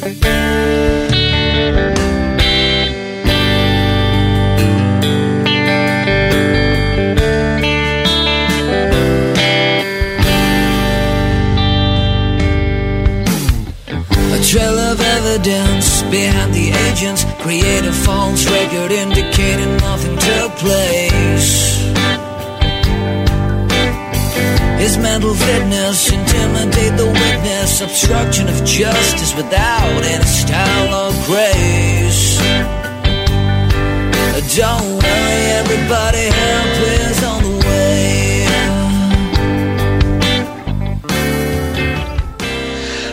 trail of evidence behind the agents create a false record indicating nothing took place. His mental fitness intimidate the witness, obstruction of justice without any style or grace. Don't worry, everybody,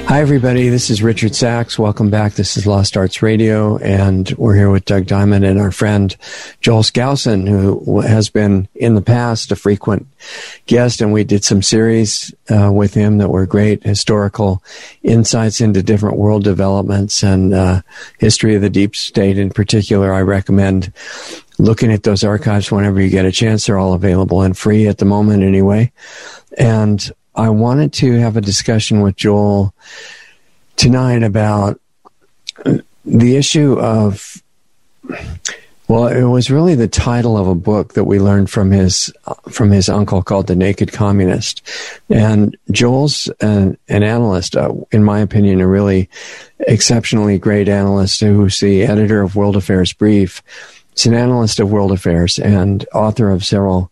Hi, everybody. This is Richard Sacks. Welcome back. This is Lost Arts Radio, and we're here with Doug Diamond and our friend Joel Skousen, who has been in the past a frequent guest, and we did some series uh, with him that were great historical insights into different world developments and uh, history of the deep state in particular. I recommend looking at those archives whenever you get a chance. They're all available and free at the moment, anyway. And I wanted to have a discussion with Joel tonight about the issue of well, it was really the title of a book that we learned from his from his uncle called "The Naked Communist," and Joel's an, an analyst, uh, in my opinion, a really exceptionally great analyst who's the editor of World Affairs Brief. He's an analyst of world affairs and author of several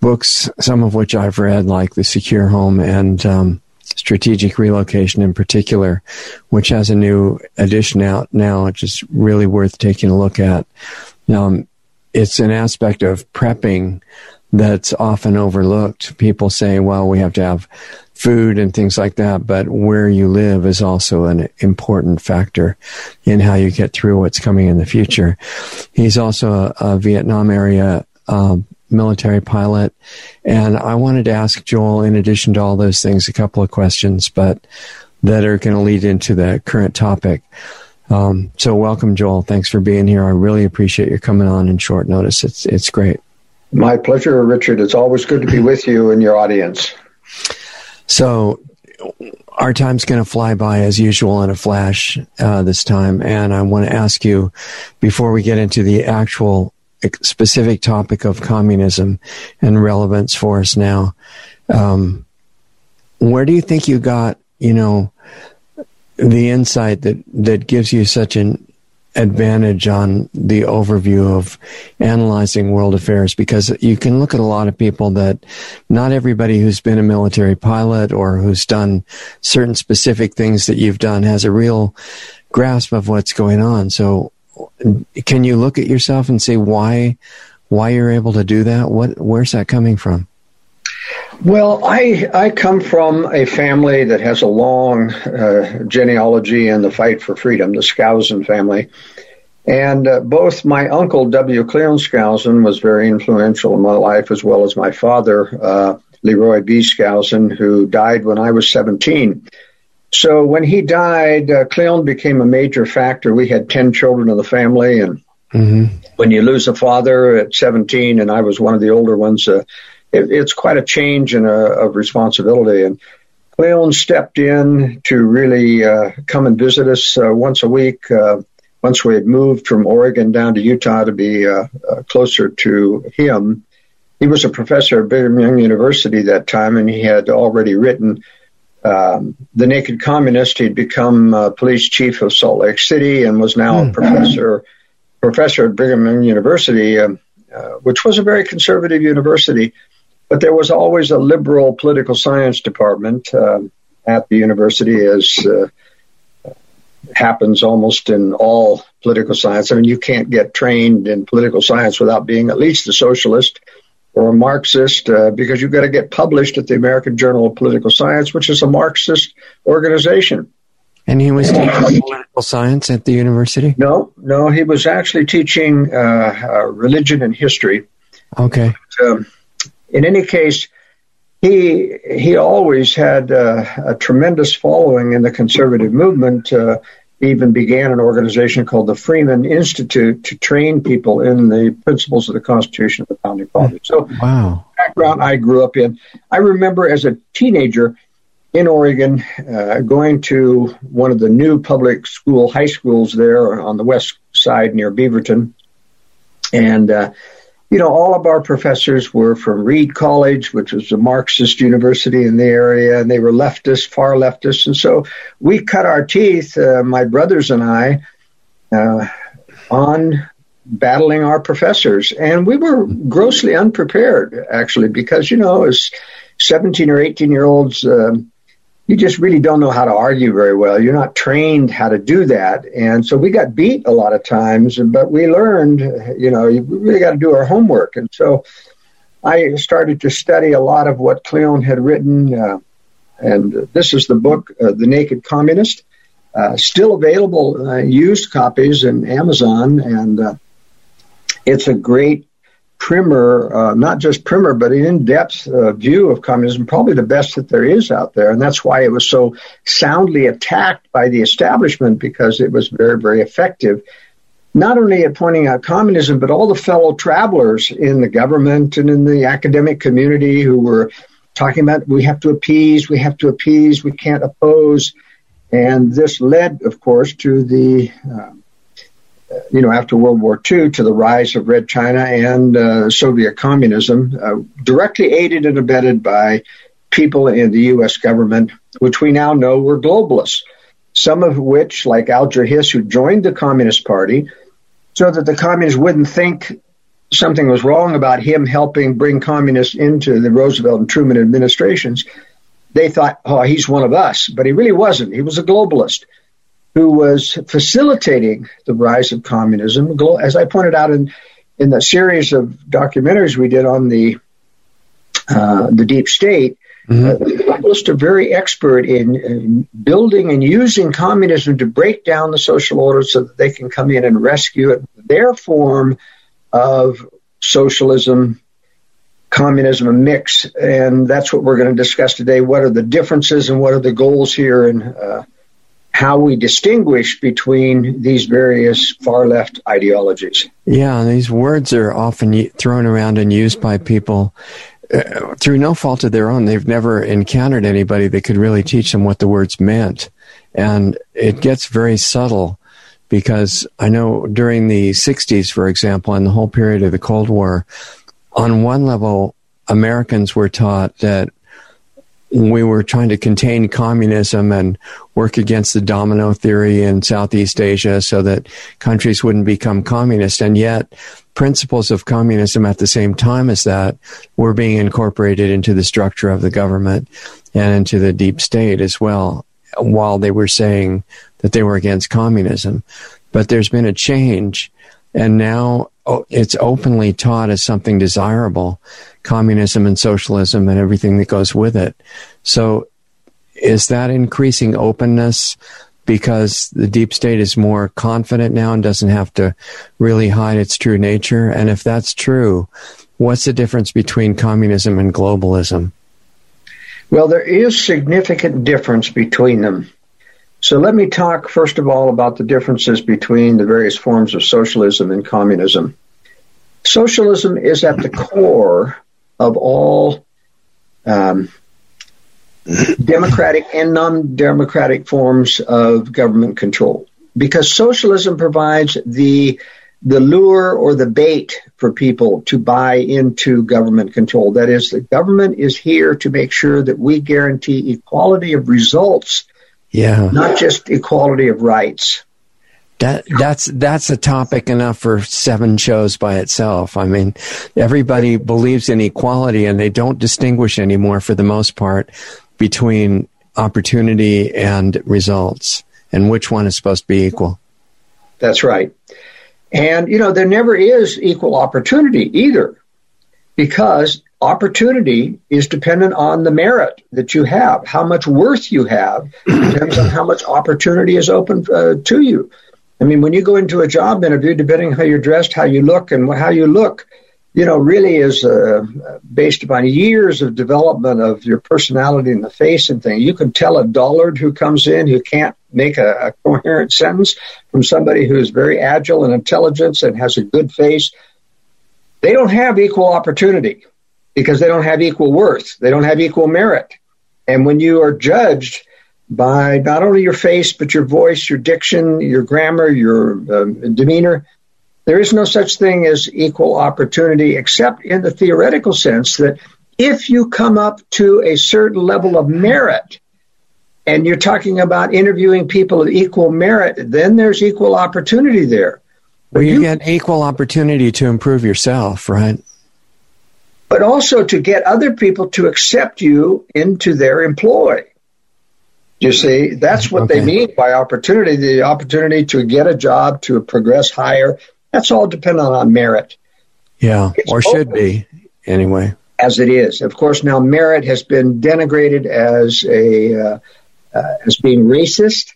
books, some of which I've read, like The Secure Home and um, Strategic Relocation in particular, which has a new edition out now, which is really worth taking a look at. Um, it's an aspect of prepping that's often overlooked. People say, well, we have to have food and things like that, but where you live is also an important factor in how you get through what's coming in the future. He's also a, a Vietnam area um, military pilot. And I wanted to ask Joel, in addition to all those things, a couple of questions, but that are going to lead into the current topic. Um, so welcome, Joel. Thanks for being here. I really appreciate you coming on in short notice. It's it's great. My pleasure, Richard. It's always good to be with you and your audience. So our time's going to fly by as usual in a flash uh, this time, and I want to ask you before we get into the actual specific topic of communism and relevance for us now. Um, where do you think you got, you know, the insight that, that gives you such an advantage on the overview of analyzing world affairs? Because you can look at a lot of people that not everybody who's been a military pilot or who's done certain specific things that you've done has a real grasp of what's going on. So can you look at yourself and say why why you're able to do that? What where's that coming from? Well, I I come from a family that has a long uh, genealogy in the fight for freedom, the Skousen family. And uh, both my uncle, W. Cleon Skousen, was very influential in my life, as well as my father, uh, Leroy B. Skousen, who died when I was 17. So when he died, uh, Cleon became a major factor. We had 10 children in the family. And mm-hmm. when you lose a father at 17, and I was one of the older ones, uh, it, it's quite a change in a, of responsibility. And Cleon stepped in to really uh, come and visit us uh, once a week. Uh, once we had moved from Oregon down to Utah to be uh, uh, closer to him, he was a professor at Brigham Young University that time, and he had already written um, the Naked Communist. He'd become uh, police chief of Salt Lake City and was now mm. a professor professor at Brigham Young University, uh, uh, which was a very conservative university. But there was always a liberal political science department um, at the university, as uh, happens almost in all political science. I mean, you can't get trained in political science without being at least a socialist or a Marxist uh, because you've got to get published at the American Journal of Political Science, which is a Marxist organization. And he was teaching political science at the university? No, no, he was actually teaching uh, uh, religion and history. Okay. But, um, in any case, he he always had uh, a tremendous following in the conservative movement. Even began an organization called the Freeman Institute to train people in the principles of the Constitution of the Founding Fathers. So, wow. background I grew up in. I remember as a teenager in Oregon, uh, going to one of the new public school high schools there on the west side near Beaverton. And, uh, you know, all of our professors were from Reed College, which was a Marxist university in the area, and they were leftists, far leftists. And so we cut our teeth, uh, my brothers and I, uh, on battling our professors. And we were grossly unprepared, actually, because, you know, as 17 or 18 year olds, um, you just really don't know how to argue very well. You're not trained how to do that. And so we got beat a lot of times, but we learned, you know, we really got to do our homework. And so I started to study a lot of what Cleon had written. Uh, and this is the book, uh, The Naked Communist. Uh, still available, uh, used copies in Amazon. And uh, it's a great primer, uh, not just primer, but an in-depth uh, view of communism, probably the best that there is out there. And that's why it was so soundly attacked by the establishment because it was very, very effective. Not only at pointing out communism, but all the fellow travelers in the government and in the academic community who were talking about we have to appease, we have to appease, we can't oppose. And this led, of course, to the uh, you know, after World War II to the rise of Red China and uh, Soviet communism, uh, directly aided and abetted by people in the U.S. government, which we now know were globalists. Some of which, like Alger Hiss, who joined the Communist Party, so that the communists wouldn't think something was wrong about him helping bring communists into the Roosevelt and Truman administrations. They thought, oh, he's one of us, but he really wasn't. He was a globalist who was facilitating the rise of communism. As I pointed out in, in the series of documentaries we did on the uh, the deep state, mm-hmm. uh, globalists are very expert in, in, building and using communism to break down the social order so that they can come in and rescue it. Their form of socialism, communism, a mix, and that's what we're going to discuss today. What are the differences and what are the goals here? And uh, how we distinguish between these various far left ideologies. Yeah, these words are often thrown around and used by people uh, through no fault of their own. They've never encountered anybody that could really teach them what the words meant. And it gets very subtle because I know during the 60s, for example, and the whole period of the Cold War, on one level, Americans were taught that we were trying to contain communism and work against the domino theory in Southeast Asia so that countries wouldn't become communist. And yet, principles of communism at the same time as that were being incorporated into the structure of the government and into the deep state as well, while they were saying that they were against communism. But there's been a change, and now oh, it's openly taught as something desirable communism and socialism and everything that goes with it. So is that increasing openness because the deep state is more confident now and doesn't have to really hide its true nature? And if that's true, what's the difference between communism and globalism? Well, there is significant difference between them. So let me talk first of all about the differences between the various forms of socialism and communism. Socialism is at the core of all um, democratic and non-democratic forms of government control because socialism provides the the lure or the bait for people to buy into government control. That is, the government is here to make sure that we guarantee equality of results, yeah, not just equality of rights. That that's that's a topic enough for seven shows by itself. I mean, everybody believes in equality and they don't distinguish anymore for the most part between opportunity and results and which one is supposed to be equal. That's right. And you know, there never is equal opportunity either because opportunity is dependent on the merit that you have, how much worth you have depends on how much opportunity is open uh, to you. I mean, when you go into a job interview, depending how you're dressed, how you look, and how you look, you know, really is uh, based upon years of development of your personality and the face and thing. You can tell a dullard who comes in who can't make a, a coherent sentence from somebody who is very agile and intelligent and has a good face. They don't have equal opportunity because they don't have equal worth. They don't have equal merit. And when you are judged by not only your face, but your voice, your diction, your grammar, your um, demeanor, there is no such thing as equal opportunity, except in the theoretical sense that if you come up to a certain level of merit, and you're talking about interviewing people of equal merit, then there's equal opportunity there. Well, you, you get equal opportunity to improve yourself, right? But also to get other people to accept you into their employ. You see, that's what okay. they mean by opportunity the opportunity to get a job, to progress higher. That's all dependent on merit. Yeah, it's or should be, anyway. As it is. Of course, now merit has been denigrated as a. Uh, uh, as being racist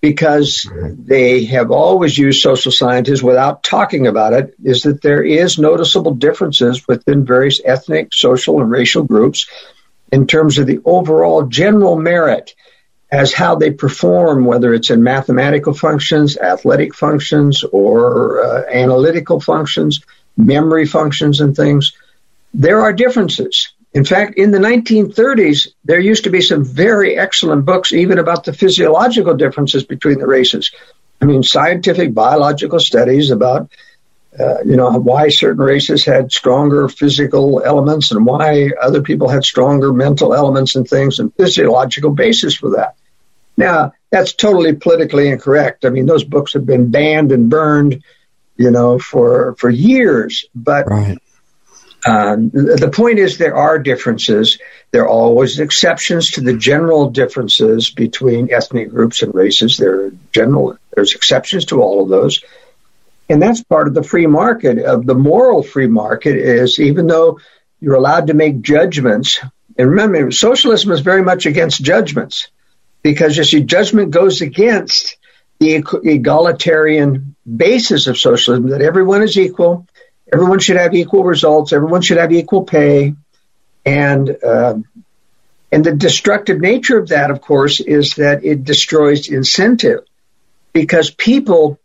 because they have always used social scientists without talking about it is that there is noticeable differences within various ethnic, social, and racial groups in terms of the overall general merit as how they perform, whether it's in mathematical functions, athletic functions, or uh, analytical functions, memory functions, and things. There are differences. In fact, in the 1930s, there used to be some very excellent books, even about the physiological differences between the races. I mean, scientific biological studies about, uh, you know, why certain races had stronger physical elements and why other people had stronger mental elements and things, and physiological basis for that. Now, that's totally politically incorrect. I mean, those books have been banned and burned, you know, for for years. But right. Um, the point is, there are differences. There are always exceptions to the general differences between ethnic groups and races. There are general, there's exceptions to all of those, and that's part of the free market. Of the moral free market is even though you're allowed to make judgments, and remember, socialism is very much against judgments because you see, judgment goes against the egalitarian basis of socialism that everyone is equal everyone should have equal results. Everyone should have equal pay, and uh, and the destructive nature of that, of course, is that it destroys incentive because people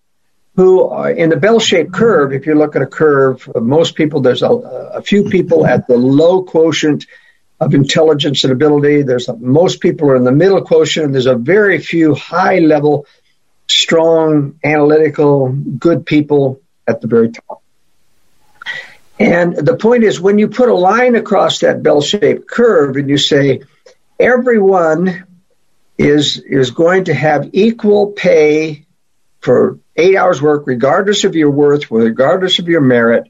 who are in the bell-shaped curve, if you look at a curve, most people there's a, a few people at the low quotient of intelligence and ability. There's most people are in the middle quotient, and there's a very few high-level, strong, analytical, good people at the very top. And the point is, when you put a line across that bell shaped curve and you say, everyone is, is going to have equal pay for eight hours work, regardless of your worth, regardless of your merit,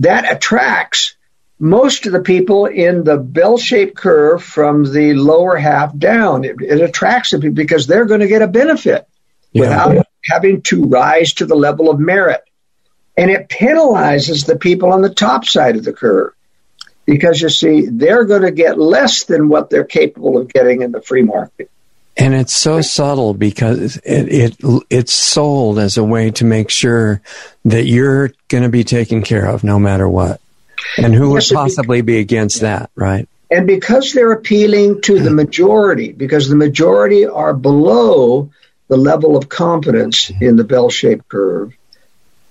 that attracts most of the people in the bell shaped curve from the lower half down. It, it attracts them because they're going to get a benefit yeah. without having to rise to the level of merit and it penalizes the people on the top side of the curve. Because you see they're going to get less than what they're capable of getting in the free market. And it's so subtle because it, it it's sold as a way to make sure that you're going to be taken care of no matter what. And who yes, would possibly be against that right? And because they're appealing to the majority because the majority are below the level of competence in the bell-shaped curve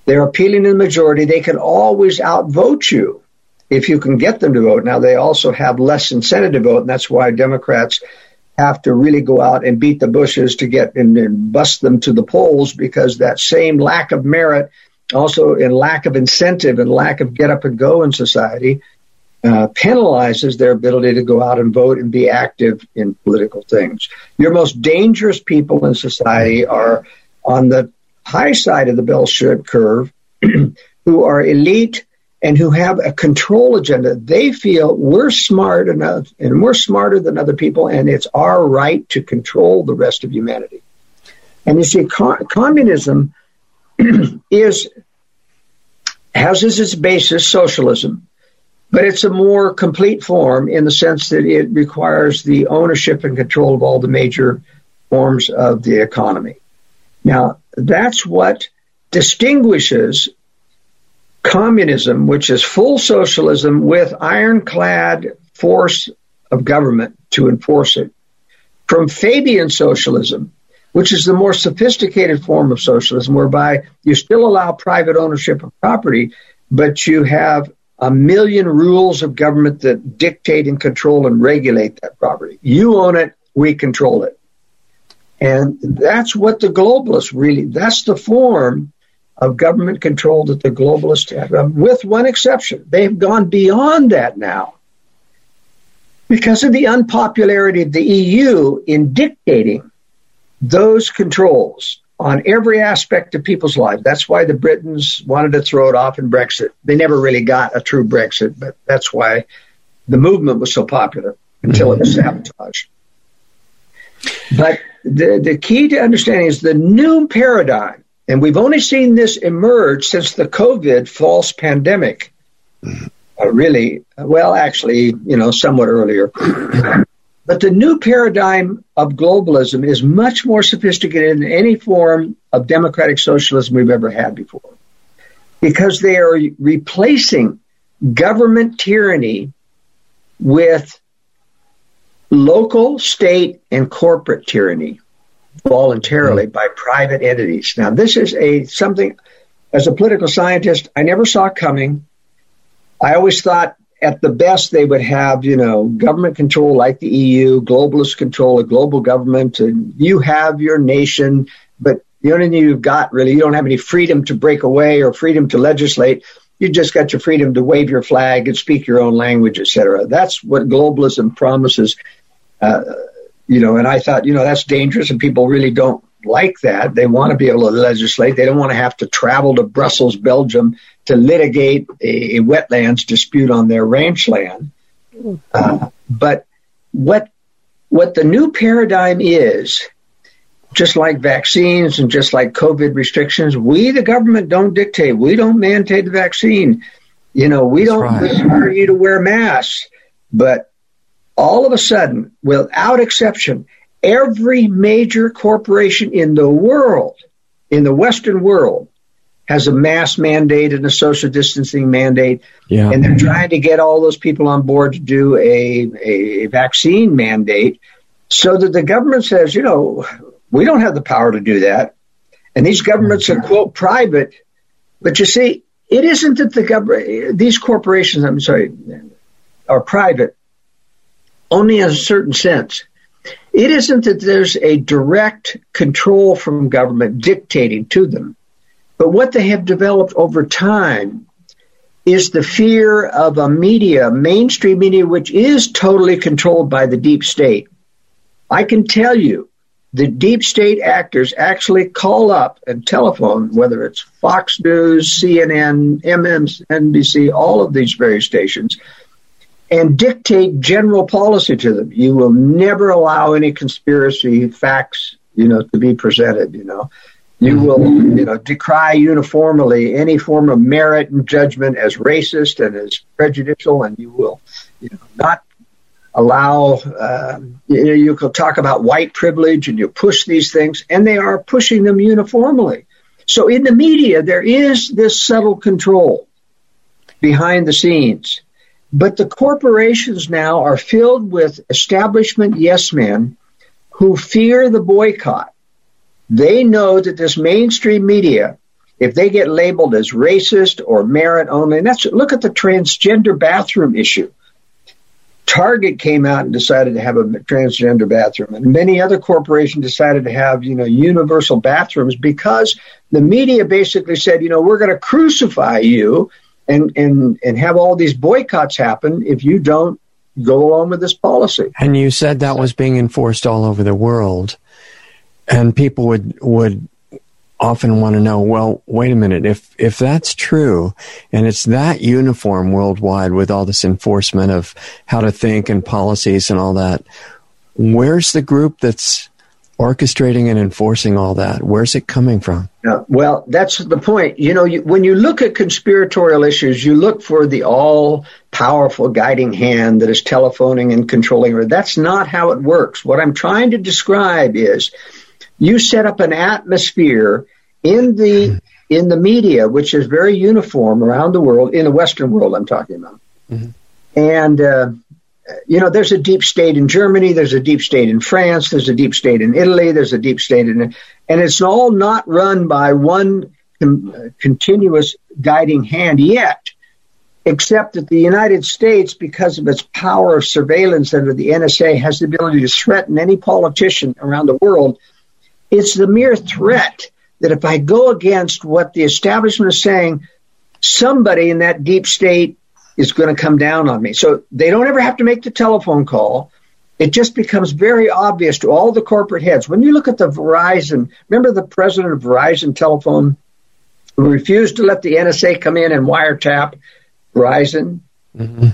they're appealing to the majority. They can always outvote you if you can get them to vote. Now, they also have less incentive to vote, and that's why Democrats have to really go out and beat the bushes to get and, and bust them to the polls because that same lack of merit, also in lack of incentive and lack of get up and go in society, uh, penalizes their ability to go out and vote and be active in political things. Your most dangerous people in society are on the high side of the bell shaped curve who are elite and who have a control agenda. They feel we're smart enough and we're smarter than other people, and it's our right to control the rest of humanity. And you see, co- communism is has as its basis socialism, but it's a more complete form in the sense that it requires the ownership and control of all the major forms of the economy. Now, that's what distinguishes communism, which is full socialism with ironclad force of government to enforce it, from Fabian socialism, which is the more sophisticated form of socialism, whereby you still allow private ownership of property, but you have a million rules of government that dictate and control and regulate that property. You own it, we control it. And that's what the globalists really, that's the form of government control that the globalists have, um, with one exception. They've gone beyond that now because of the unpopularity of the EU in dictating those controls on every aspect of people's lives. That's why the Britons wanted to throw it off in Brexit. They never really got a true Brexit, but that's why the movement was so popular until it was sabotaged. But the, the key to understanding is the new paradigm, and we've only seen this emerge since the COVID false pandemic. Uh, really, well, actually, you know, somewhat earlier. But the new paradigm of globalism is much more sophisticated than any form of democratic socialism we've ever had before. Because they are replacing government tyranny with local, state, and corporate tyranny voluntarily mm-hmm. by private entities. Now, this is a something as a political scientist I never saw coming. I always thought at the best they would have, you know, government control like the EU, globalist control, a global government, and you have your nation, but the only thing you've got really, you don't have any freedom to break away or freedom to legislate. You just got your freedom to wave your flag and speak your own language, etc. That's what globalism promises. Uh, you know, and I thought, you know, that's dangerous, and people really don't like that. They want to be able to legislate. They don't want to have to travel to Brussels, Belgium, to litigate a, a wetlands dispute on their ranch land. Uh, but what what the new paradigm is, just like vaccines and just like COVID restrictions, we the government don't dictate. We don't mandate the vaccine. You know, we That's don't right. require you to wear masks. But all of a sudden, without exception, every major corporation in the world, in the Western world, has a mask mandate and a social distancing mandate. Yeah. And they're trying to get all those people on board to do a, a vaccine mandate so that the government says, you know, we don't have the power to do that. And these governments are, quote, private. But you see, it isn't that the government, these corporations, I'm sorry, are private only in a certain sense. It isn't that there's a direct control from government dictating to them, but what they have developed over time is the fear of a media, mainstream media, which is totally controlled by the deep state. I can tell you, the deep state actors actually call up and telephone, whether it's Fox News, CNN, MSNBC, all of these various stations, and dictate general policy to them. You will never allow any conspiracy facts, you know, to be presented, you know. You mm-hmm. will, you know, decry uniformly any form of merit and judgment as racist and as prejudicial, and you will, you know, not allow. Uh, you know, you could talk about white privilege, and you push these things, and they are pushing them uniformly. So in the media, there is this subtle control behind the scenes but the corporations now are filled with establishment yes men who fear the boycott. They know that this mainstream media, if they get labeled as racist or merit only, and that's look at the transgender bathroom issue. Target came out and decided to have a transgender bathroom, and many other corporations decided to have, you know, universal bathrooms because the media basically said, you know, we're going to crucify you and and and have all these boycotts happen if you don't go along with this policy. And you said that was being enforced all over the world, and people would would often want to know, well, wait a minute, if if that's true and it's that uniform worldwide with all this enforcement of how to think and policies and all that, where's the group that's orchestrating and enforcing all that? Where's it coming from? Yeah, well, that's the point. You know, you, when you look at conspiratorial issues, you look for the all powerful guiding hand that is telephoning and controlling. That's not how it works. What I'm trying to describe is you set up an atmosphere in the in the media, which is very uniform around the world, in the Western world, I'm talking about. Mm-hmm. And uh, you know, there's a deep state in Germany, there's a deep state in France, there's a deep state in Italy, there's a deep state in, and it's all not run by one com- continuous guiding hand yet. except that the United States, because of its power of surveillance under the NSA, has the ability to threaten any politician around the world. It's the mere threat that if I go against what the establishment is saying, somebody in that deep state is going to come down on me. So they don't ever have to make the telephone call. It just becomes very obvious to all the corporate heads. When you look at the Verizon, remember the president of Verizon Telephone who refused to let the NSA come in and wiretap Verizon? Mm-hmm.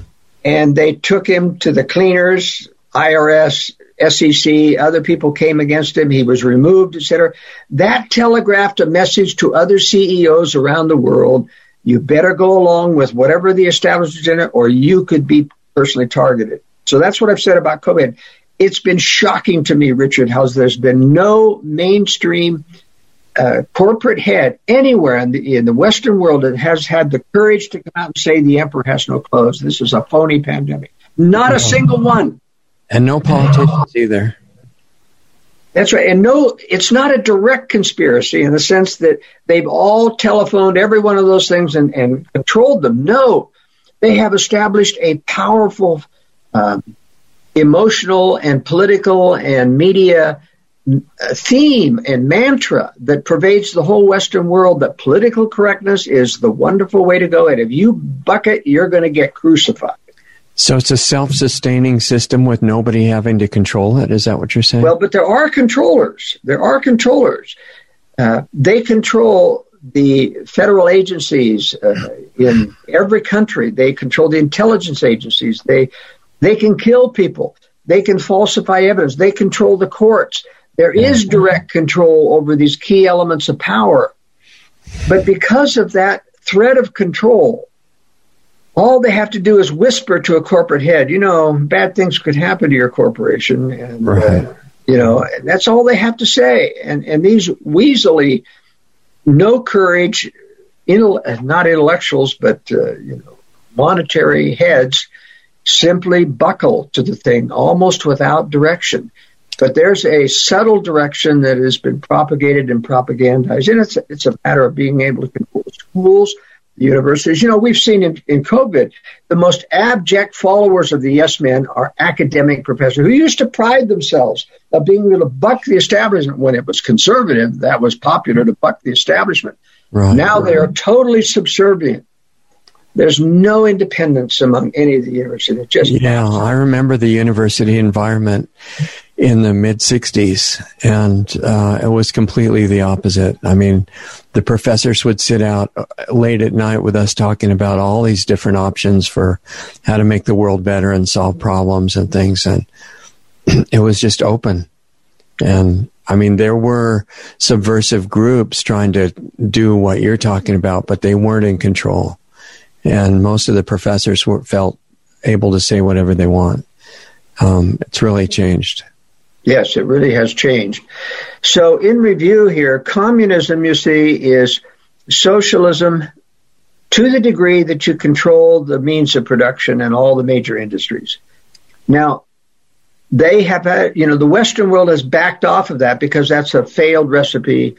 And they took him to the cleaners, IRS, SEC, other people came against him. He was removed, etc. That telegraphed a message to other CEOs around the world. You better go along with whatever the establishment agenda, or you could be personally targeted. So that's what I've said about COVID. It's been shocking to me, Richard, how there's been no mainstream uh, corporate head anywhere in the, in the Western world that has had the courage to come out and say the emperor has no clothes. This is a phony pandemic. Not a single one. And no politicians either. That's right. And no, it's not a direct conspiracy in the sense that they've all telephoned every one of those things and, and controlled them. No, they have established a powerful um, emotional and political and media uh, theme and mantra that pervades the whole Western world that political correctness is the wonderful way to go. And if you buck it, you're going to get crucified. So it's a self-sustaining system with nobody having to control it. Is that what you're saying? Well, but there are controllers. There are controllers. Uh, they control the federal agencies uh, in every country. They control the intelligence agencies. They they can kill people. They can falsify evidence. They control the courts. There is direct control over these key elements of power. But because of that threat of control, all they have to do is whisper to a corporate head, you know, bad things could happen to your corporation. And, uh, right. uh, you know, that's all they have to say. And, and these weaselly, no courage, not intellectuals, but, uh, you know, monetary heads simply buckle to the thing almost without direction. But there's a subtle direction that has been propagated and propagandized. And it's, it's a matter of being able to control schools, universities. You know, we've seen in, in COVID, the most abject followers of the yes men are academic professors who used to pride themselves of being able to buck the establishment when it was conservative. That was popular to buck the establishment. Right, now right. they are totally subservient. There's no independence among any of the universities. Just yeah, I remember the university environment in the mid 60s, and uh, it was completely the opposite. I mean, the professors would sit out uh, late at night with us talking about all these different options for how to make the world better and solve problems and things, and it was just open. And I mean, there were subversive groups trying to do what you're talking about, but they weren't in control. And most of the professors were, felt able to say whatever they want. Um, it's really changed. Yes, it really has changed. So, in review here, communism, you see, is socialism to the degree that you control the means of production and all the major industries. Now, they have had, you know, the Western world has backed off of that because that's a failed recipe.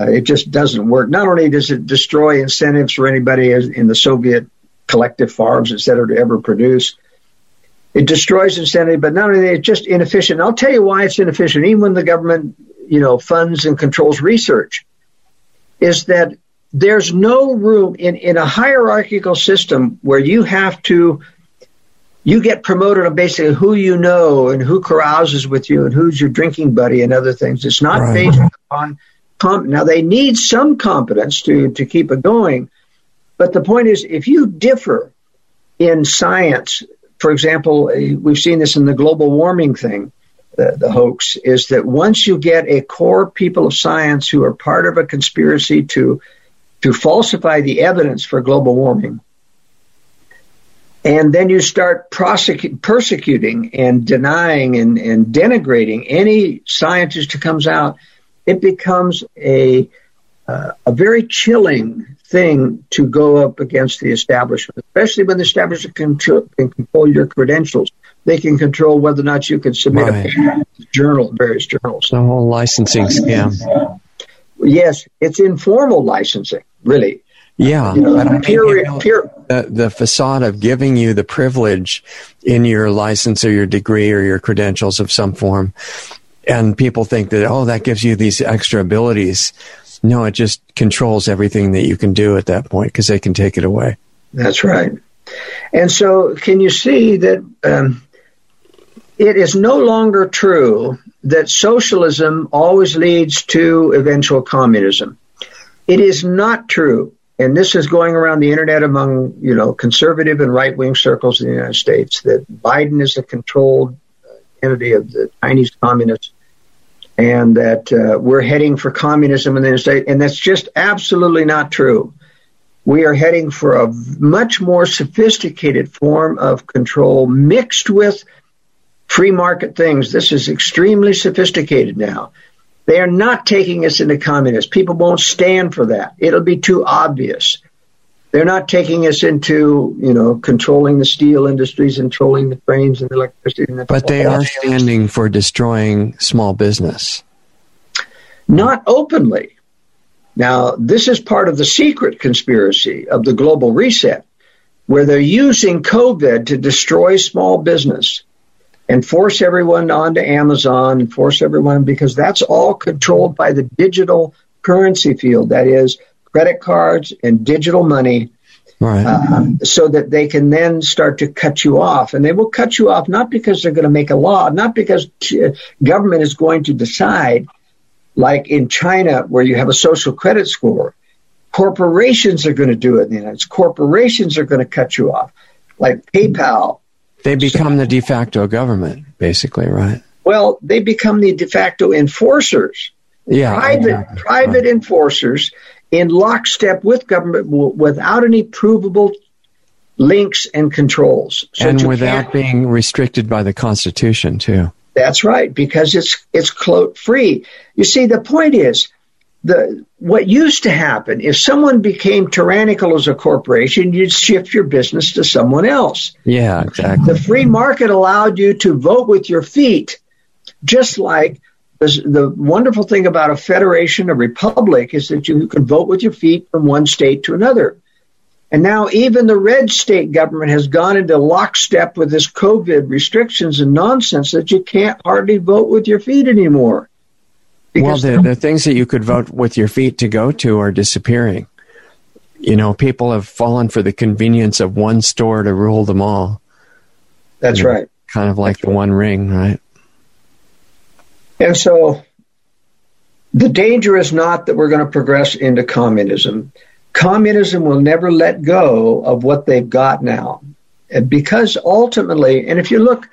Uh, it just doesn't work. Not only does it destroy incentives for anybody in the Soviet collective farms, et cetera, to ever produce, it destroys incentive, but not only that, it's just inefficient. I'll tell you why it's inefficient, even when the government, you know, funds and controls research, is that there's no room in, in a hierarchical system where you have to you get promoted on basically who you know and who carouses with you and who's your drinking buddy and other things. It's not right. based on comp- now they need some competence to to keep it going, but the point is if you differ in science for example, we've seen this in the global warming thing, the, the hoax, is that once you get a core people of science who are part of a conspiracy to to falsify the evidence for global warming, and then you start prosecu- persecuting and denying and, and denigrating any scientist who comes out, it becomes a uh, a very chilling thing to go up against the establishment, especially when the establishment can, tr- can control your credentials. They can control whether or not you can submit right. a journal, various journals. The whole licensing scam. Yes, it's informal licensing, really. Yeah, you know, I mean, you know, the, the facade of giving you the privilege in your license or your degree or your credentials of some form, and people think that oh, that gives you these extra abilities. No, it just controls everything that you can do at that point because they can take it away. That's right. And so, can you see that um, it is no longer true that socialism always leads to eventual communism? It is not true and this is going around the internet among you know conservative and right wing circles in the United States that Biden is the controlled entity of the Chinese communists, and that uh, we're heading for communism in the United States, and that's just absolutely not true. We are heading for a much more sophisticated form of control mixed with free market things. This is extremely sophisticated now. They are not taking us into communism. People won't stand for that. It'll be too obvious. They're not taking us into, you know, controlling the steel industries, and controlling the trains and the electricity. And the but they are standing for destroying small business. Not openly. Now, this is part of the secret conspiracy of the global reset, where they're using COVID to destroy small business and force everyone onto Amazon and force everyone because that's all controlled by the digital currency field. That is credit cards and digital money. Right. Uh, so that they can then start to cut you off. And they will cut you off not because they're going to make a law, not because government is going to decide, like in China, where you have a social credit score. Corporations are going to do it in the United States. Corporations are going to cut you off. Like PayPal they become the de facto government, basically, right? Well, they become the de facto enforcers. Yeah, private exactly. private right. enforcers in lockstep with government without any provable links and controls, so and without being restricted by the Constitution too. That's right, because it's it's cloak free. You see, the point is the what used to happen if someone became tyrannical as a corporation you'd shift your business to someone else yeah exactly the free market allowed you to vote with your feet just like the, the wonderful thing about a federation a republic is that you can vote with your feet from one state to another and now even the red state government has gone into lockstep with this covid restrictions and nonsense that you can't hardly vote with your feet anymore well, the, the things that you could vote with your feet to go to are disappearing. You know, people have fallen for the convenience of one store to rule them all. That's you know, right. Kind of like That's the right. one ring, right? And so the danger is not that we're going to progress into communism. Communism will never let go of what they've got now. Because ultimately, and if you look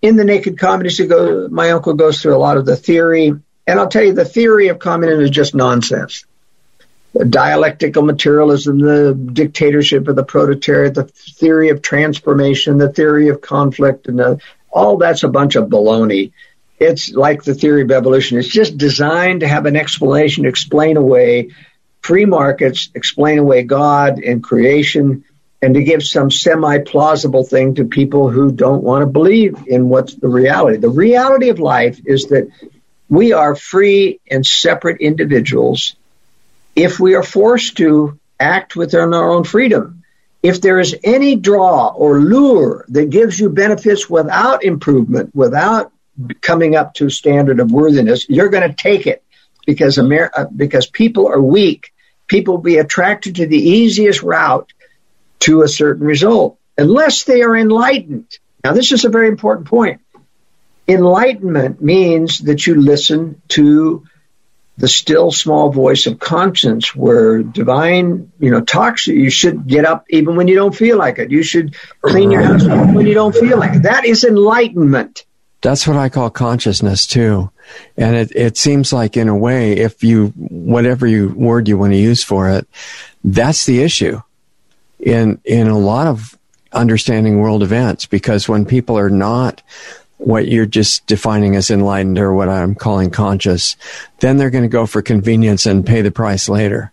in the Naked Communists, go, my uncle goes through a lot of the theory and I'll tell you, the theory of communism is just nonsense. The dialectical materialism, the dictatorship of the proletariat, the theory of transformation, the theory of conflict, and the, all that's a bunch of baloney. It's like the theory of evolution. It's just designed to have an explanation, explain away free markets, explain away God and creation, and to give some semi plausible thing to people who don't want to believe in what's the reality. The reality of life is that we are free and separate individuals if we are forced to act within our own freedom. If there is any draw or lure that gives you benefits without improvement, without coming up to standard of worthiness, you're going to take it because Amer- uh, because people are weak. People be attracted to the easiest route to a certain result unless they are enlightened. Now, this is a very important point. Enlightenment means that you listen to the still small voice of conscience where divine, you know, talks you. You should get up even when you don't feel like it. You should clean your house when you don't feel like it. That is enlightenment. That's what I call consciousness too. And it, it seems like in a way, if you, whatever you word you want to use for it, that's the issue in, in a lot of understanding world events because when people are not what you're just defining as enlightened or what I'm calling conscious, then they're going to go for convenience and pay the price later.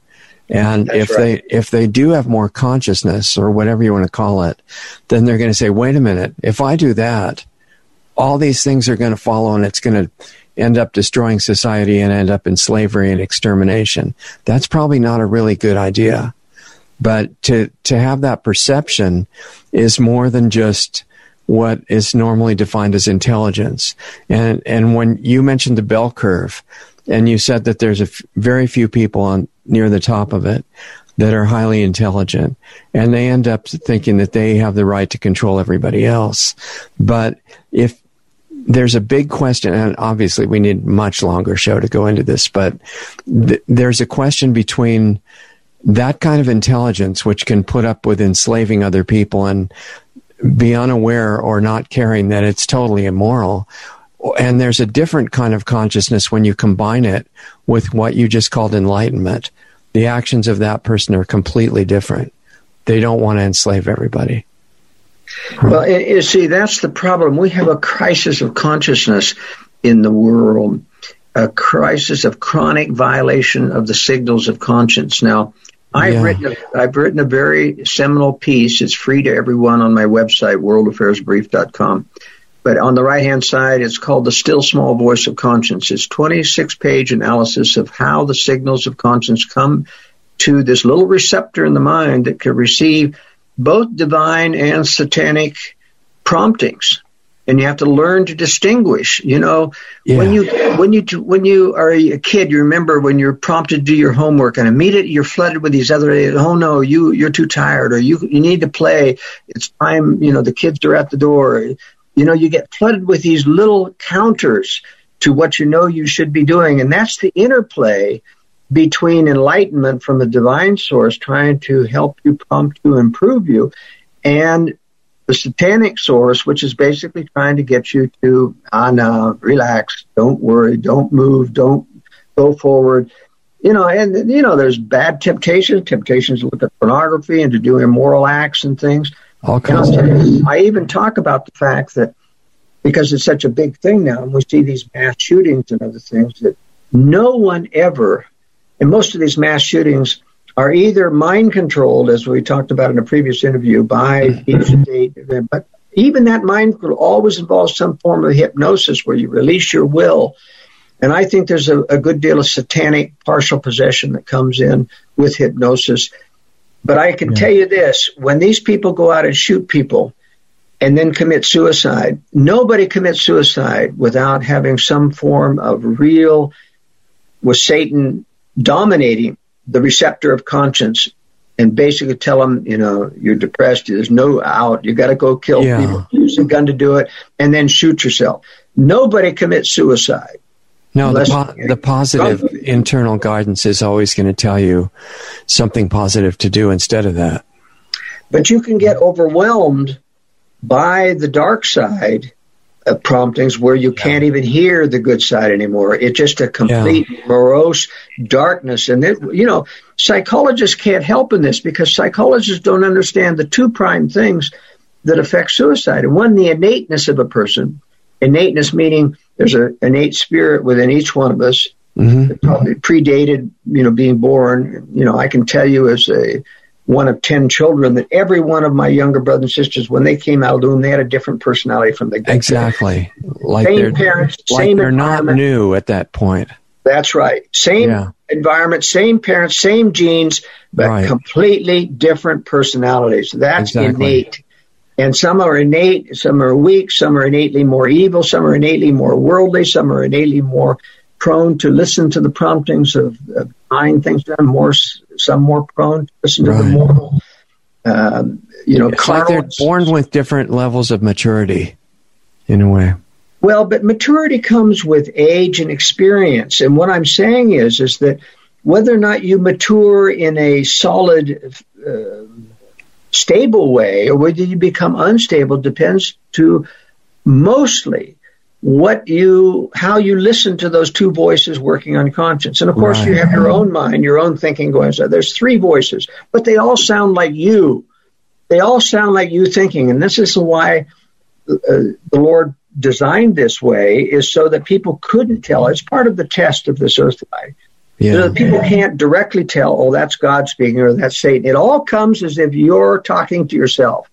And That's if right. they if they do have more consciousness or whatever you want to call it, then they're going to say, "Wait a minute, if I do that, all these things are going to follow and it's going to end up destroying society and end up in slavery and extermination. That's probably not a really good idea." But to, to have that perception is more than just what is normally defined as intelligence. And, and when you mentioned the bell curve and you said that there's a f- very few people on near the top of it that are highly intelligent and they end up thinking that they have the right to control everybody else. But if there's a big question, and obviously we need much longer show to go into this, but th- there's a question between that kind of intelligence, which can put up with enslaving other people and be unaware or not caring that it's totally immoral. And there's a different kind of consciousness when you combine it with what you just called enlightenment. The actions of that person are completely different. They don't want to enslave everybody. Well, you see, that's the problem. We have a crisis of consciousness in the world, a crisis of chronic violation of the signals of conscience. Now, I've yeah. written a, I've written a very seminal piece. It's free to everyone on my website, worldaffairsbrief.com. But on the right hand side, it's called the still small voice of conscience. It's 26 page analysis of how the signals of conscience come to this little receptor in the mind that can receive both divine and satanic promptings and you have to learn to distinguish. You know, yeah. when you when you when you are a kid, you remember when you're prompted to do your homework, and immediately you're flooded with these other. Oh no, you you're too tired, or you you need to play. It's time. You know, the kids are at the door. You know, you get flooded with these little counters to what you know you should be doing, and that's the interplay between enlightenment from the divine source trying to help you prompt you improve you and the satanic source, which is basically trying to get you to, ah, no, relax, don't worry, don't move, don't go forward. You know, and, you know, there's bad temptations, temptations to look at pornography and to do immoral acts and things. All kinds I even talk about the fact that because it's such a big thing now, and we see these mass shootings and other things, that no one ever, and most of these mass shootings are either mind controlled, as we talked about in a previous interview, by mm-hmm. state. But even that mind control always involves some form of hypnosis where you release your will. And I think there's a, a good deal of satanic partial possession that comes in with hypnosis. But I can yeah. tell you this when these people go out and shoot people and then commit suicide, nobody commits suicide without having some form of real, with Satan dominating the receptor of conscience and basically tell them, you know, you're depressed, there's no out, you got to go kill yeah. people, use a gun to do it, and then shoot yourself. Nobody commits suicide. No, the, po- the positive internal guidance is always going to tell you something positive to do instead of that. But you can get overwhelmed by the dark side uh, promptings where you yeah. can't even hear the good side anymore. It's just a complete yeah. morose darkness. And, it, you know, psychologists can't help in this because psychologists don't understand the two prime things that affect suicide. And one, the innateness of a person. Innateness meaning there's an innate spirit within each one of us. Mm-hmm. Probably predated, you know, being born. You know, I can tell you as a one of 10 children that every one of my younger brothers and sisters, when they came out of the womb, they had a different personality from the get Exactly. Like same they're, parents, like same they're not new at that point. That's right. Same yeah. environment, same parents, same genes, but right. completely different personalities. That's exactly. innate. And some are innate, some are weak, some are innately more evil, some are innately more worldly, some are innately more prone to listen to the promptings of, of buying things done, more some more prone to listen to right. the moral. Um, you know, it's like they're born with different levels of maturity, in a way. Well, but maturity comes with age and experience, and what I'm saying is, is that whether or not you mature in a solid, uh, stable way, or whether you become unstable, depends to mostly what you how you listen to those two voices working on conscience and of course right. you have your own mind your own thinking going so there's three voices but they all sound like you they all sound like you thinking and this is why uh, the lord designed this way is so that people couldn't tell it's part of the test of this earth life yeah. So people can't directly tell, oh, that's God speaking or that's Satan. It all comes as if you're talking to yourself.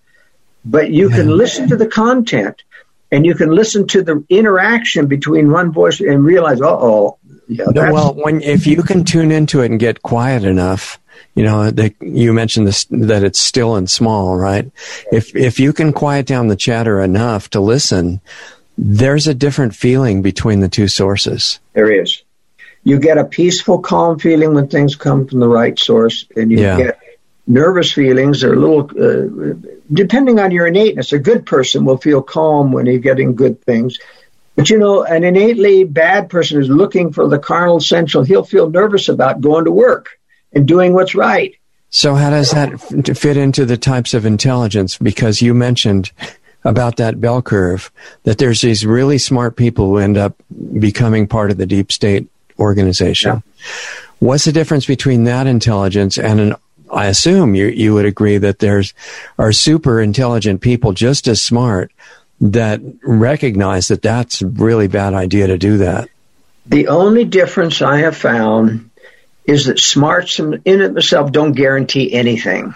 But you yeah. can listen to the content and you can listen to the interaction between one voice and realize, oh, yeah. No, well, when if you can tune into it and get quiet enough, You know, they, you mentioned this, that it's still and small, right? If, if you can quiet down the chatter enough to listen, there's a different feeling between the two sources. There is. You get a peaceful, calm feeling when things come from the right source, and you yeah. get nervous feelings or a little, uh, depending on your innateness. A good person will feel calm when he's getting good things. But you know, an innately bad person who's looking for the carnal essential, he'll feel nervous about going to work and doing what's right. So, how does that fit into the types of intelligence? Because you mentioned about that bell curve that there's these really smart people who end up becoming part of the deep state organization. Yeah. What's the difference between that intelligence and an I assume you you would agree that there's are super intelligent people just as smart that recognize that that's a really bad idea to do that. The only difference I have found is that smarts in and itself don't guarantee anything.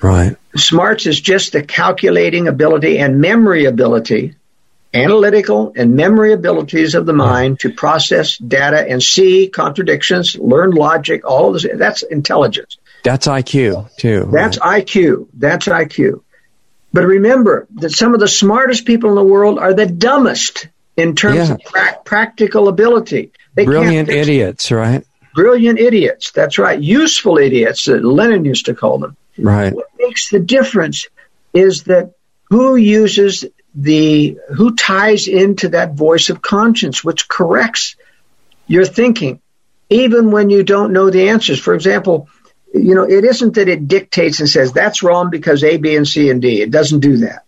Right. Smarts is just the calculating ability and memory ability, analytical and memory abilities of the mind to process data and see contradictions, learn logic, all of this. That's intelligence. That's IQ too. That's right? IQ. That's IQ. But remember that some of the smartest people in the world are the dumbest in terms yeah. of pra- practical ability. They Brilliant idiots, right? Brilliant idiots. That's right. Useful idiots that Lenin used to call them. Right. What makes the difference is that who uses the, who ties into that voice of conscience, which corrects your thinking, even when you don't know the answers. For example, you know, it isn't that it dictates and says that's wrong because A, B, and C and D. It doesn't do that.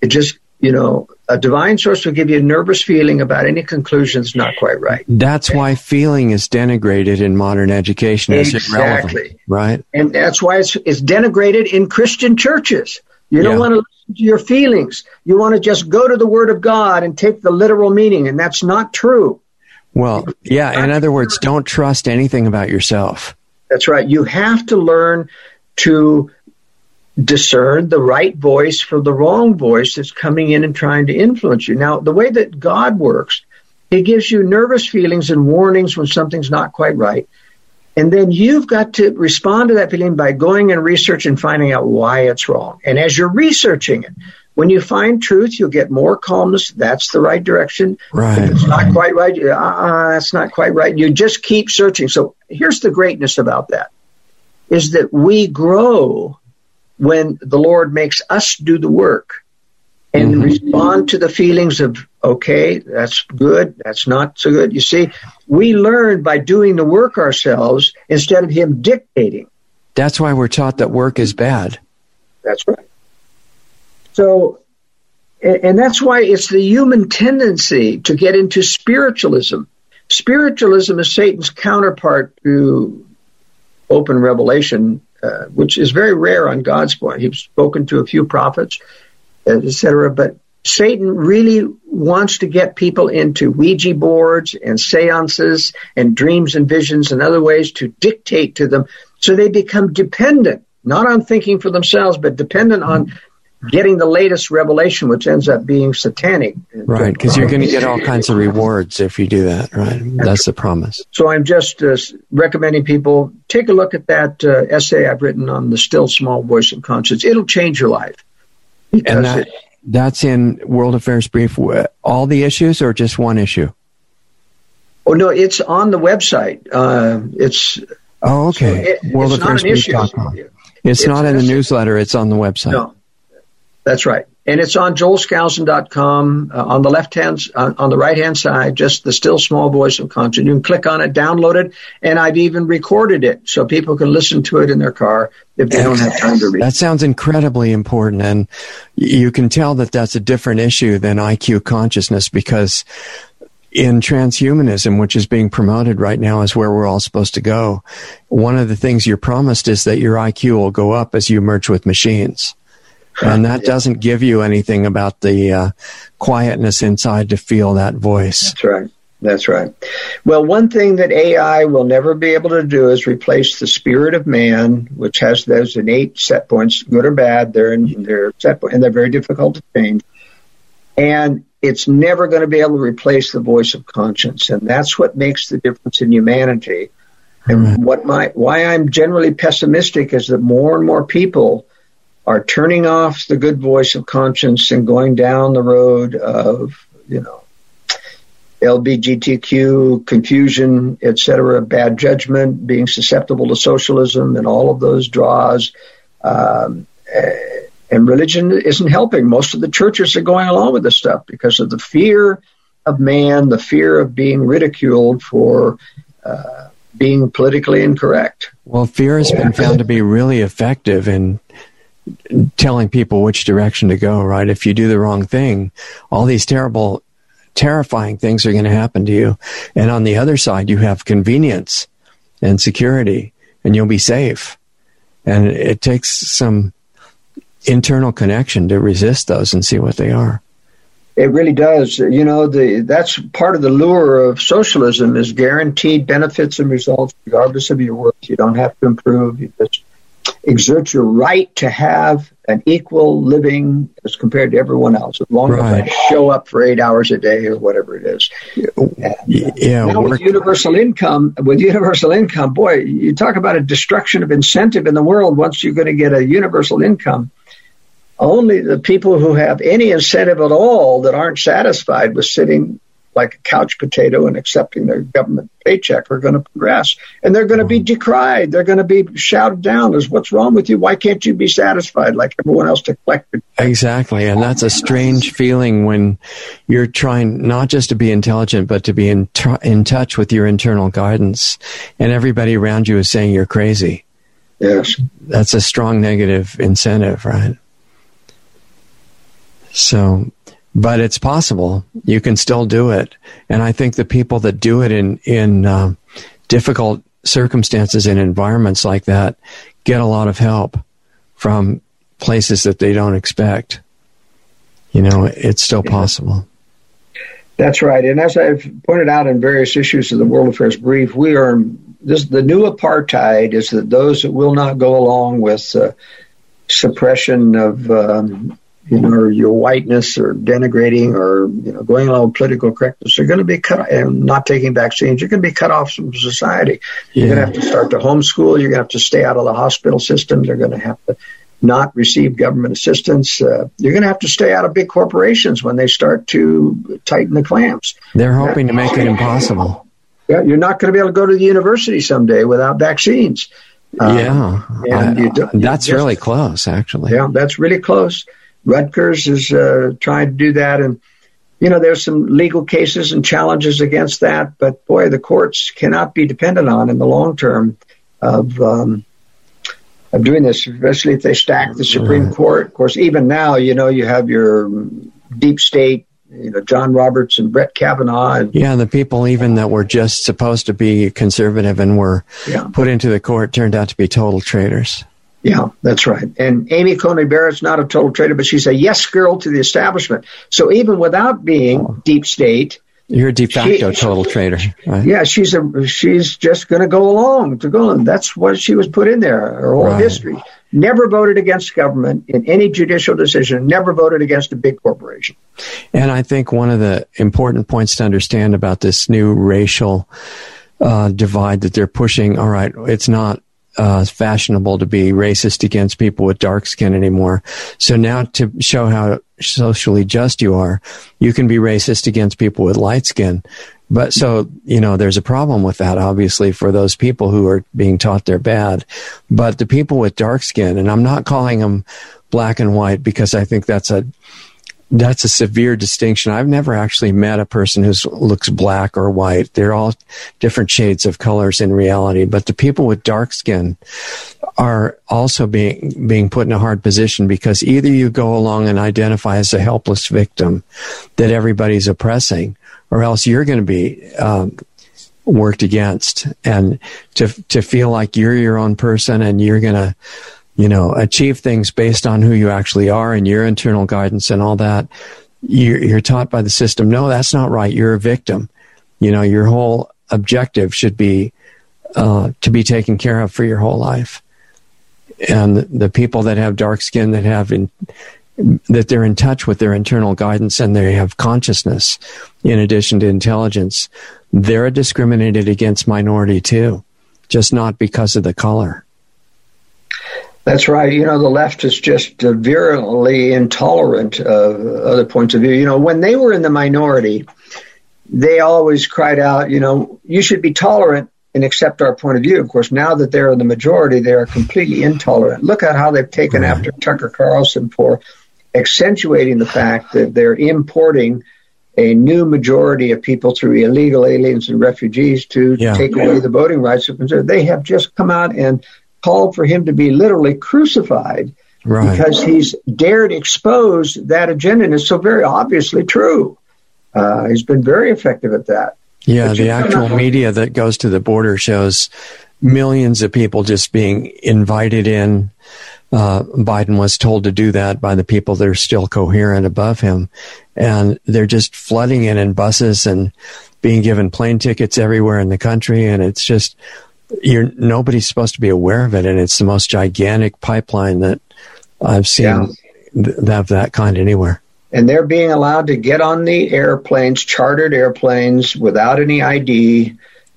It just, you know, a divine source will give you a nervous feeling about any conclusions not quite right. That's why feeling is denigrated in modern education as exactly. irrelevant, right? And that's why it's, it's denigrated in Christian churches. You don't yeah. want to listen to your feelings. You want to just go to the Word of God and take the literal meaning, and that's not true. Well, yeah. In other words, don't trust anything about yourself. That's right. You have to learn to discern the right voice from the wrong voice that's coming in and trying to influence you. Now, the way that God works, He gives you nervous feelings and warnings when something's not quite right. And then you've got to respond to that feeling by going and research and finding out why it's wrong. And as you're researching it, when you find truth, you'll get more calmness. That's the right direction. Right. If it's not quite right. Uh, that's not quite right. You just keep searching. So here's the greatness about that is that we grow when the Lord makes us do the work and mm-hmm. respond to the feelings of, okay, that's good, that's not so good. You see, we learn by doing the work ourselves instead of Him dictating. That's why we're taught that work is bad. That's right. So, and that's why it's the human tendency to get into spiritualism. Spiritualism is Satan's counterpart to open revelation, uh, which is very rare on God's part. He's spoken to a few prophets, etc. But Satan really wants to get people into Ouija boards and seances and dreams and visions and other ways to dictate to them so they become dependent, not on thinking for themselves, but dependent on getting the latest revelation, which ends up being satanic. Right, because you're going to get all kinds of rewards if you do that, right? That's the promise. So I'm just uh, recommending people take a look at that uh, essay I've written on the still small voice of conscience. It'll change your life. And that, it, that's in World Affairs Brief, all the issues or just one issue? Oh, no, it's on the website. Uh, it's. Oh, okay. So it, WorldAffairsBrief.com. It's, it's not in the newsletter, it's on the website. No. That's right. And it's on joelskousen.com uh, on the left hand, uh, on the right hand side, just the still small voice of conscience. You can click on it, download it, and I've even recorded it so people can listen to it in their car if they don't have time to read. That sounds incredibly important. And you can tell that that's a different issue than IQ consciousness because in transhumanism, which is being promoted right now is where we're all supposed to go. One of the things you're promised is that your IQ will go up as you merge with machines and that doesn't give you anything about the uh, quietness inside to feel that voice. That's right. That's right. Well, one thing that AI will never be able to do is replace the spirit of man, which has those innate set points, good or bad. They're in their set point, and they're very difficult to change. And it's never going to be able to replace the voice of conscience, and that's what makes the difference in humanity And what my why I'm generally pessimistic is that more and more people are turning off the good voice of conscience and going down the road of you know LBGTQ confusion, etc., bad judgment, being susceptible to socialism, and all of those draws. Um, and religion isn't helping. Most of the churches are going along with this stuff because of the fear of man, the fear of being ridiculed for uh, being politically incorrect. Well, fear has been found to be really effective in telling people which direction to go, right? If you do the wrong thing, all these terrible, terrifying things are going to happen to you. And on the other side, you have convenience and security, and you'll be safe. And it takes some internal connection to resist those and see what they are. It really does. You know, the that's part of the lure of socialism is guaranteed benefits and results regardless of your work. You don't have to improve. You just exert your right to have an equal living as compared to everyone else, as long right. as I show up for eight hours a day or whatever it is. And, uh, yeah. Now with universal income, with universal income, boy, you talk about a destruction of incentive in the world. Once you're going to get a universal income, only the people who have any incentive at all that aren't satisfied with sitting like a couch potato and accepting their government paycheck are going to progress. And they're going to be mm-hmm. decried. They're going to be shouted down as what's wrong with you? Why can't you be satisfied like everyone else to collect? Exactly. And that's a strange feeling when you're trying not just to be intelligent, but to be in, t- in touch with your internal guidance. And everybody around you is saying you're crazy. Yes. That's a strong negative incentive, right? So, but it's possible. You can still do it. And I think the people that do it in, in uh, difficult circumstances and environments like that get a lot of help from places that they don't expect. You know, it's still possible. That's right. And as I've pointed out in various issues of the World Affairs Brief, we are this the new apartheid is that those that will not go along with uh, suppression of um, you know, or your whiteness or denigrating or, you know, going along with political correctness, you're going to be cut and not taking vaccines. You're going to be cut off from society. Yeah. You're going to have to start to homeschool. You're going to have to stay out of the hospital system. They're going to have to not receive government assistance. Uh, you're going to have to stay out of big corporations when they start to tighten the clamps. They're hoping to make it impossible. Yeah, you're not going to be able to go to the university someday without vaccines. Um, yeah, I, you that's just, really close, actually. Yeah, that's really close. Rutgers is uh, trying to do that, and you know there's some legal cases and challenges against that. But boy, the courts cannot be dependent on in the long term of um, of doing this, especially if they stack the Supreme Court. Of course, even now, you know, you have your deep state you know John Roberts and Brett Kavanaugh. And, yeah, the people even that were just supposed to be conservative and were yeah. put into the court turned out to be total traitors. Yeah, that's right. And Amy Coney Barrett's not a total traitor, but she's a yes girl to the establishment. So even without being deep state, you're a de facto she, total traitor. Right? Yeah, she's a she's just going to go along to go. That's what she was put in there. Her whole right. history. Never voted against government in any judicial decision. Never voted against a big corporation. And I think one of the important points to understand about this new racial uh, divide that they're pushing. All right, it's not uh, fashionable to be racist against people with dark skin anymore. So now to show how socially just you are, you can be racist against people with light skin. But so, you know, there's a problem with that, obviously, for those people who are being taught they're bad. But the people with dark skin, and I'm not calling them black and white because I think that's a that's a severe distinction. I've never actually met a person who looks black or white. They're all different shades of colors in reality. But the people with dark skin are also being being put in a hard position because either you go along and identify as a helpless victim that everybody's oppressing, or else you're going to be um, worked against, and to to feel like you're your own person and you're going to you know, achieve things based on who you actually are and your internal guidance and all that, you're, you're taught by the system, no, that's not right. You're a victim. You know, your whole objective should be uh, to be taken care of for your whole life. And the people that have dark skin, that have in, that they're in touch with their internal guidance and they have consciousness in addition to intelligence, they're discriminated against minority too. just not because of the color. That's right. You know, the left is just uh, virulently intolerant of other points of view. You know, when they were in the minority, they always cried out, you know, you should be tolerant and accept our point of view. Of course, now that they're in the majority, they are completely intolerant. Look at how they've taken right. after Tucker Carlson for accentuating the fact that they're importing a new majority of people through illegal aliens and refugees to yeah. take away the voting rights of conservatives. They have just come out and called for him to be literally crucified right. because he's dared expose that agenda, and it's so very obviously true. Uh, he's been very effective at that. Yeah, the actual media that goes to the border shows millions of people just being invited in. Uh, Biden was told to do that by the people that are still coherent above him. And they're just flooding in in buses and being given plane tickets everywhere in the country. And it's just, you're, nobody's supposed to be aware of it. And it's the most gigantic pipeline that I've seen yeah. th- of that kind anywhere and they're being allowed to get on the airplanes, chartered airplanes, without any ID,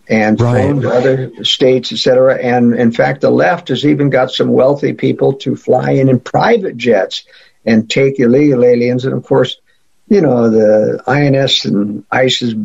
and right. flown to other states, etc. And in fact, the left has even got some wealthy people to fly in in private jets and take illegal aliens. And of course, you know the INS and ICE is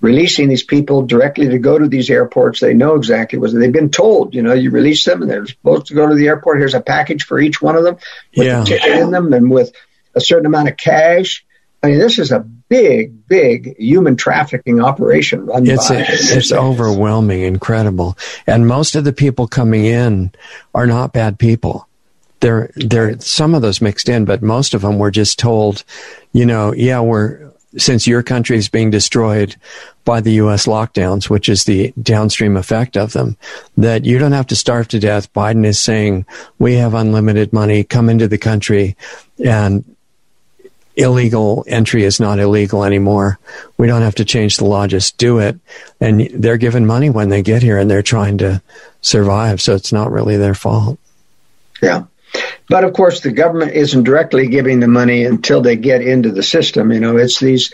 releasing these people directly to go to these airports. They know exactly what they've been told. You know, you release them, and they're supposed to go to the airport. Here's a package for each one of them with yeah. a ticket in them and with a certain amount of cash. I mean, this is a big, big human trafficking operation run it's by. A, it's overwhelming, incredible, and most of the people coming in are not bad people. There, there, some of those mixed in, but most of them were just told, you know, yeah, we're since your country is being destroyed by the U.S. lockdowns, which is the downstream effect of them, that you don't have to starve to death. Biden is saying we have unlimited money. Come into the country, and illegal entry is not illegal anymore. We don't have to change the law, just do it. And they're given money when they get here and they're trying to survive. So it's not really their fault. Yeah. But of course, the government isn't directly giving the money until they get into the system. You know, it's these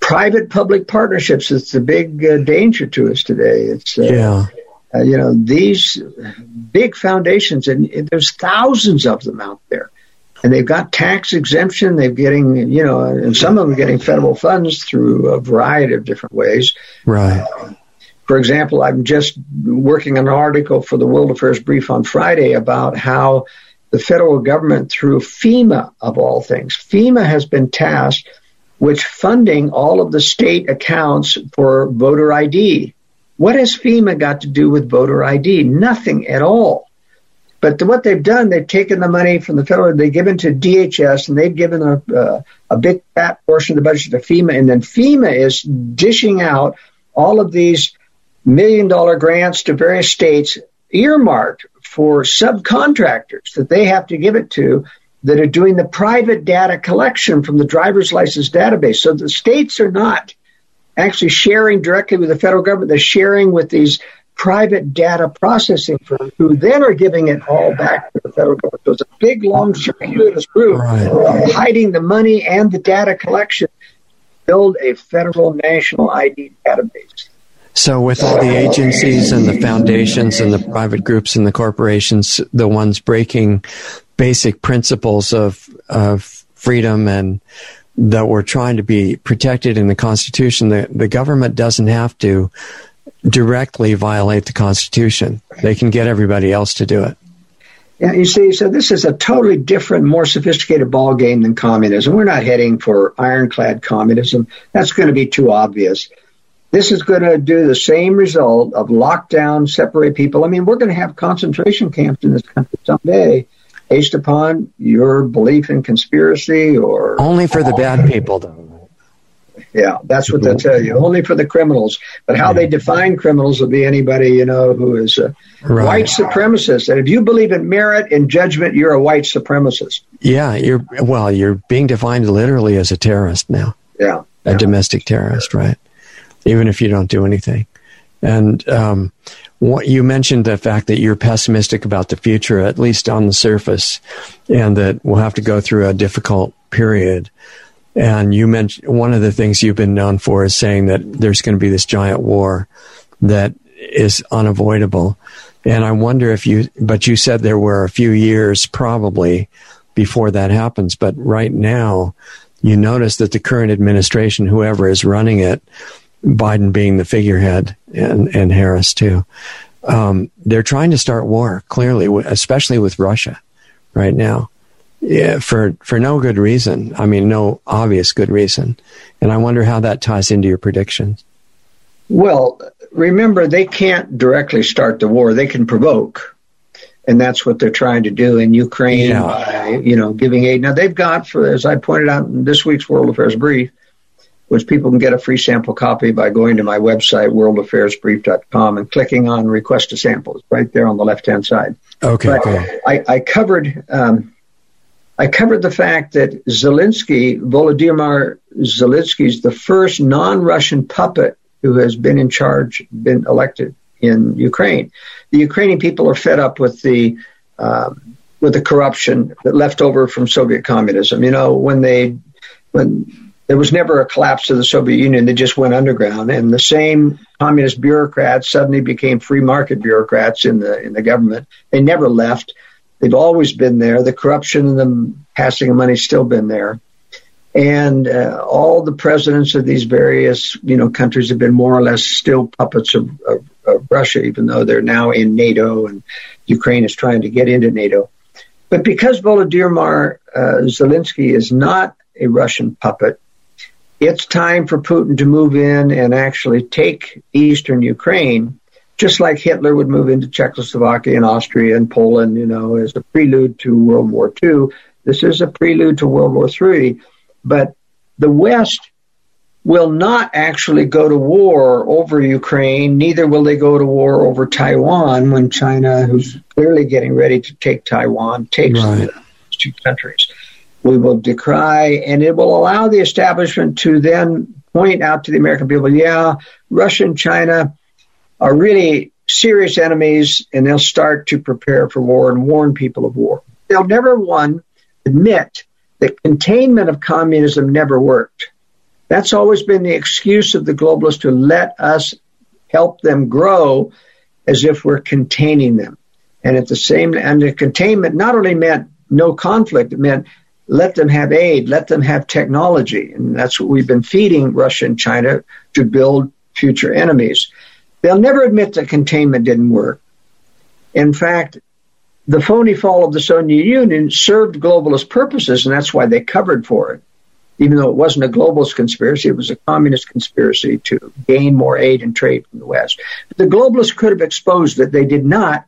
private public partnerships that's the big uh, danger to us today. It's, uh, yeah. Uh, you know, these big foundations, and there's thousands of them out there and they've got tax exemption. They're getting, you know, and some of them are getting federal funds through a variety of different ways. Right. Uh, for example, I'm just working on an article for the World Affairs Brief on Friday about how the federal government, through FEMA of all things, FEMA has been tasked with funding all of the state accounts for voter ID. What has FEMA got to do with voter ID? Nothing at all. But what they've done, they've taken the money from the federal, they've given to DHS, and they've given a, uh, a big fat portion of the budget to FEMA, and then FEMA is dishing out all of these million dollar grants to various states earmarked for subcontractors that they have to give it to that are doing the private data collection from the driver's license database. So the states are not actually sharing directly with the federal government. They're sharing with these private data processing firms who then are giving it all back to the federal government. So it's a big, long, circuitous group right. hiding the money and the data collection build a federal national ID database. So, with all the agencies and the foundations and the private groups and the corporations, the ones breaking basic principles of, of freedom and that we're trying to be protected in the Constitution, the, the government doesn't have to directly violate the Constitution. They can get everybody else to do it. Yeah, you see, so this is a totally different, more sophisticated ball game than communism. We're not heading for ironclad communism. That's going to be too obvious. This is going to do the same result of lockdown, separate people. I mean, we're going to have concentration camps in this country someday based upon your belief in conspiracy or. Only for the bad people, though. Yeah, that's what they'll tell you. Only for the criminals. But how they define criminals will be anybody, you know, who is a right. white supremacist. And if you believe in merit and judgment, you're a white supremacist. Yeah, you're well, you're being defined literally as a terrorist now. Yeah. A yeah. domestic terrorist, right? Even if you don't do anything. And um, what you mentioned the fact that you're pessimistic about the future, at least on the surface, and that we'll have to go through a difficult period. And you mentioned one of the things you've been known for is saying that there's going to be this giant war that is unavoidable. And I wonder if you, but you said there were a few years probably before that happens. But right now, you notice that the current administration, whoever is running it, Biden being the figurehead and, and Harris too, um, they're trying to start war clearly, especially with Russia right now. Yeah, for for no good reason. I mean, no obvious good reason. And I wonder how that ties into your predictions. Well, remember they can't directly start the war; they can provoke, and that's what they're trying to do in Ukraine yeah. by you know giving aid. Now they've got, for as I pointed out in this week's World Affairs Brief, which people can get a free sample copy by going to my website worldaffairsbrief.com and clicking on request a sample. It's right there on the left hand side. Okay. But I, I covered. Um, I covered the fact that Zelensky, Volodymyr Zelensky, is the first non-Russian puppet who has been in charge, been elected in Ukraine. The Ukrainian people are fed up with the um, with the corruption that left over from Soviet communism. You know, when they when there was never a collapse of the Soviet Union, they just went underground, and the same communist bureaucrats suddenly became free market bureaucrats in the in the government. They never left They've always been there. The corruption and the passing of money still been there. And uh, all the presidents of these various, you know, countries have been more or less still puppets of, of, of Russia, even though they're now in NATO and Ukraine is trying to get into NATO. But because Volodymyr uh, Zelensky is not a Russian puppet, it's time for Putin to move in and actually take eastern Ukraine just like Hitler would move into Czechoslovakia and Austria and Poland, you know, as a prelude to World War II. This is a prelude to World War III. But the West will not actually go to war over Ukraine, neither will they go to war over Taiwan when China, who's clearly getting ready to take Taiwan, takes right. those two countries. We will decry, and it will allow the establishment to then point out to the American people, yeah, Russia and China are really serious enemies and they'll start to prepare for war and warn people of war. They'll never, one, admit that containment of communism never worked. That's always been the excuse of the globalists to let us help them grow as if we're containing them. And at the same, and the containment not only meant no conflict, it meant let them have aid, let them have technology. And that's what we've been feeding Russia and China to build future enemies. They'll never admit that containment didn't work. In fact, the phony fall of the Soviet Union served globalist purposes, and that's why they covered for it. Even though it wasn't a globalist conspiracy, it was a communist conspiracy to gain more aid and trade from the West. But the globalists could have exposed that They did not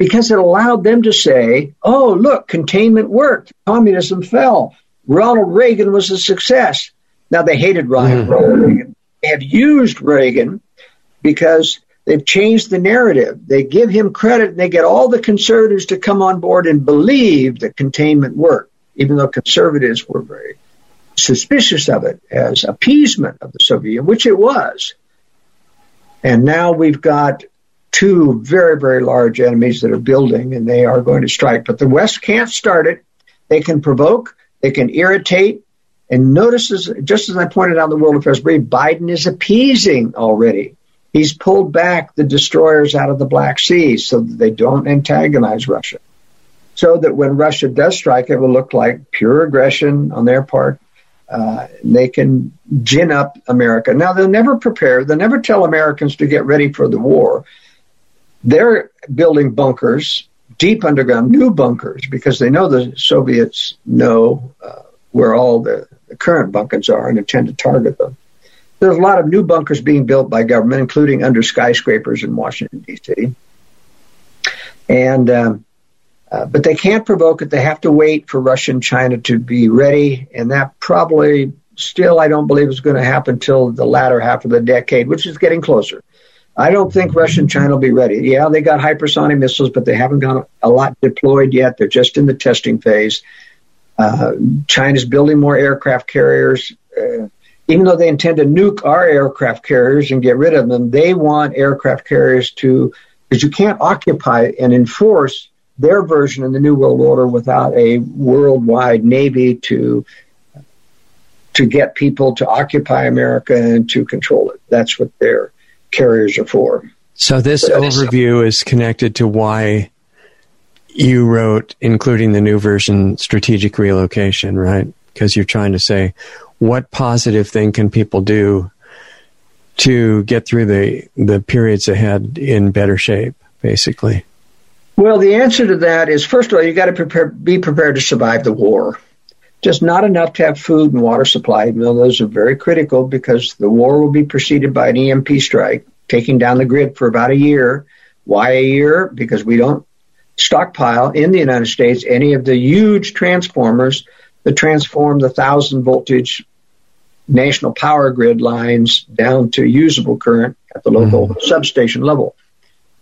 because it allowed them to say, oh, look, containment worked. Communism fell. Ronald Reagan was a success. Now, they hated Ronald mm. Reagan. They have used Reagan because they've changed the narrative. They give him credit and they get all the conservatives to come on board and believe that containment worked, even though conservatives were very suspicious of it as appeasement of the Soviet Union, which it was. And now we've got two very, very large enemies that are building and they are going to strike. But the West can't start it. They can provoke, they can irritate. And notice, as, just as I pointed out in the World Affairs Brief, Biden is appeasing already He's pulled back the destroyers out of the Black Sea so that they don't antagonize Russia. So that when Russia does strike, it will look like pure aggression on their part. Uh, they can gin up America. Now, they'll never prepare, they'll never tell Americans to get ready for the war. They're building bunkers, deep underground, new bunkers, because they know the Soviets know uh, where all the, the current bunkers are and intend to target them. There's a lot of new bunkers being built by government, including under skyscrapers in Washington, D.C. And, um, uh, but they can't provoke it. They have to wait for Russia and China to be ready. And that probably still, I don't believe is going to happen until the latter half of the decade, which is getting closer. I don't think Russia and China will be ready. Yeah, they got hypersonic missiles, but they haven't got a lot deployed yet. They're just in the testing phase. Uh, China's building more aircraft carriers. Uh, even though they intend to nuke our aircraft carriers and get rid of them, they want aircraft carriers to, because you can't occupy and enforce their version of the New World Order without a worldwide navy to to get people to occupy America and to control it. That's what their carriers are for. So this So- overview is connected to why you wrote, including the new version, strategic relocation, right? Because you're trying to say, what positive thing can people do to get through the the periods ahead in better shape, basically? Well, the answer to that is first of all, you got to prepare, be prepared to survive the war. Just not enough to have food and water supply. You know, those are very critical because the war will be preceded by an EMP strike, taking down the grid for about a year. Why a year? Because we don't stockpile in the United States any of the huge transformers that transform the thousand voltage national power grid lines down to usable current at the local mm-hmm. substation level.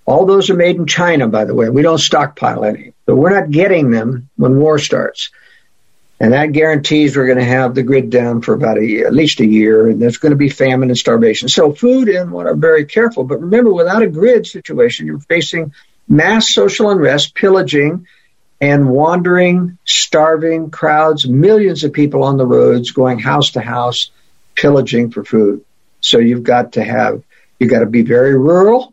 All those are made in China, by the way. We don't stockpile any. So we're not getting them when war starts. And that guarantees we're going to have the grid down for about a year, at least a year, and there's going to be famine and starvation. So food and water are very careful. But remember, without a grid situation, you're facing mass social unrest, pillaging, and wandering, starving crowds, millions of people on the roads going house to house, pillaging for food. So you've got to have, you've got to be very rural,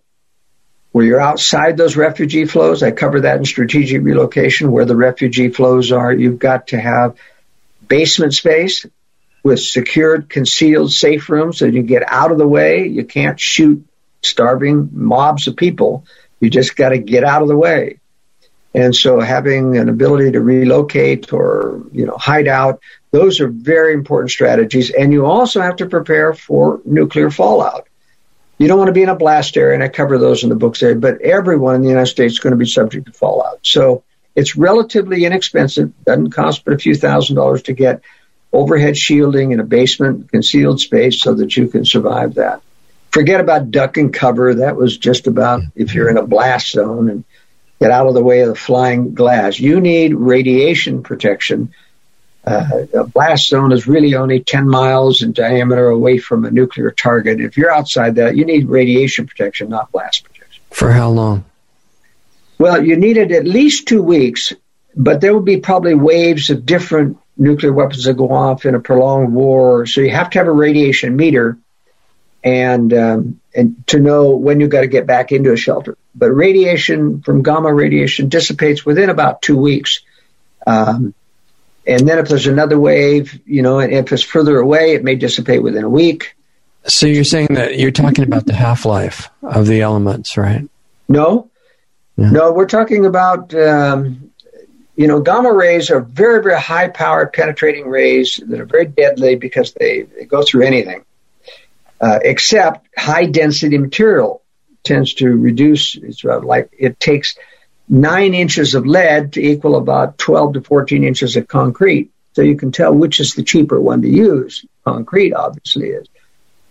where you're outside those refugee flows. I cover that in strategic relocation, where the refugee flows are. You've got to have basement space with secured, concealed, safe rooms so you can get out of the way. You can't shoot starving mobs of people. You just got to get out of the way. And so having an ability to relocate or, you know, hide out, those are very important strategies. And you also have to prepare for nuclear fallout. You don't want to be in a blast area, and I cover those in the books there, but everyone in the United States is going to be subject to fallout. So it's relatively inexpensive, doesn't cost but a few thousand dollars to get overhead shielding in a basement, concealed space so that you can survive that. Forget about duck and cover. That was just about if you're in a blast zone and get out of the way of the flying glass. You need radiation protection. Uh, a blast zone is really only 10 miles in diameter away from a nuclear target. If you're outside that, you need radiation protection, not blast protection. For how long? Well, you need it at least two weeks, but there will be probably waves of different nuclear weapons that go off in a prolonged war. So you have to have a radiation meter and um, and to know when you've got to get back into a shelter. But radiation from gamma radiation dissipates within about two weeks. Um, and then if there's another wave, you know, and if it's further away, it may dissipate within a week. So you're saying that you're talking about the half life of the elements, right? No, Yeah. no, we're talking about, um, you know, gamma rays are very, very high powered penetrating rays that are very deadly because they, they go through anything, uh, except high density material tends to reduce. It's about like it takes nine inches of lead to equal about 12 to 14 inches of concrete. So you can tell which is the cheaper one to use. Concrete obviously is.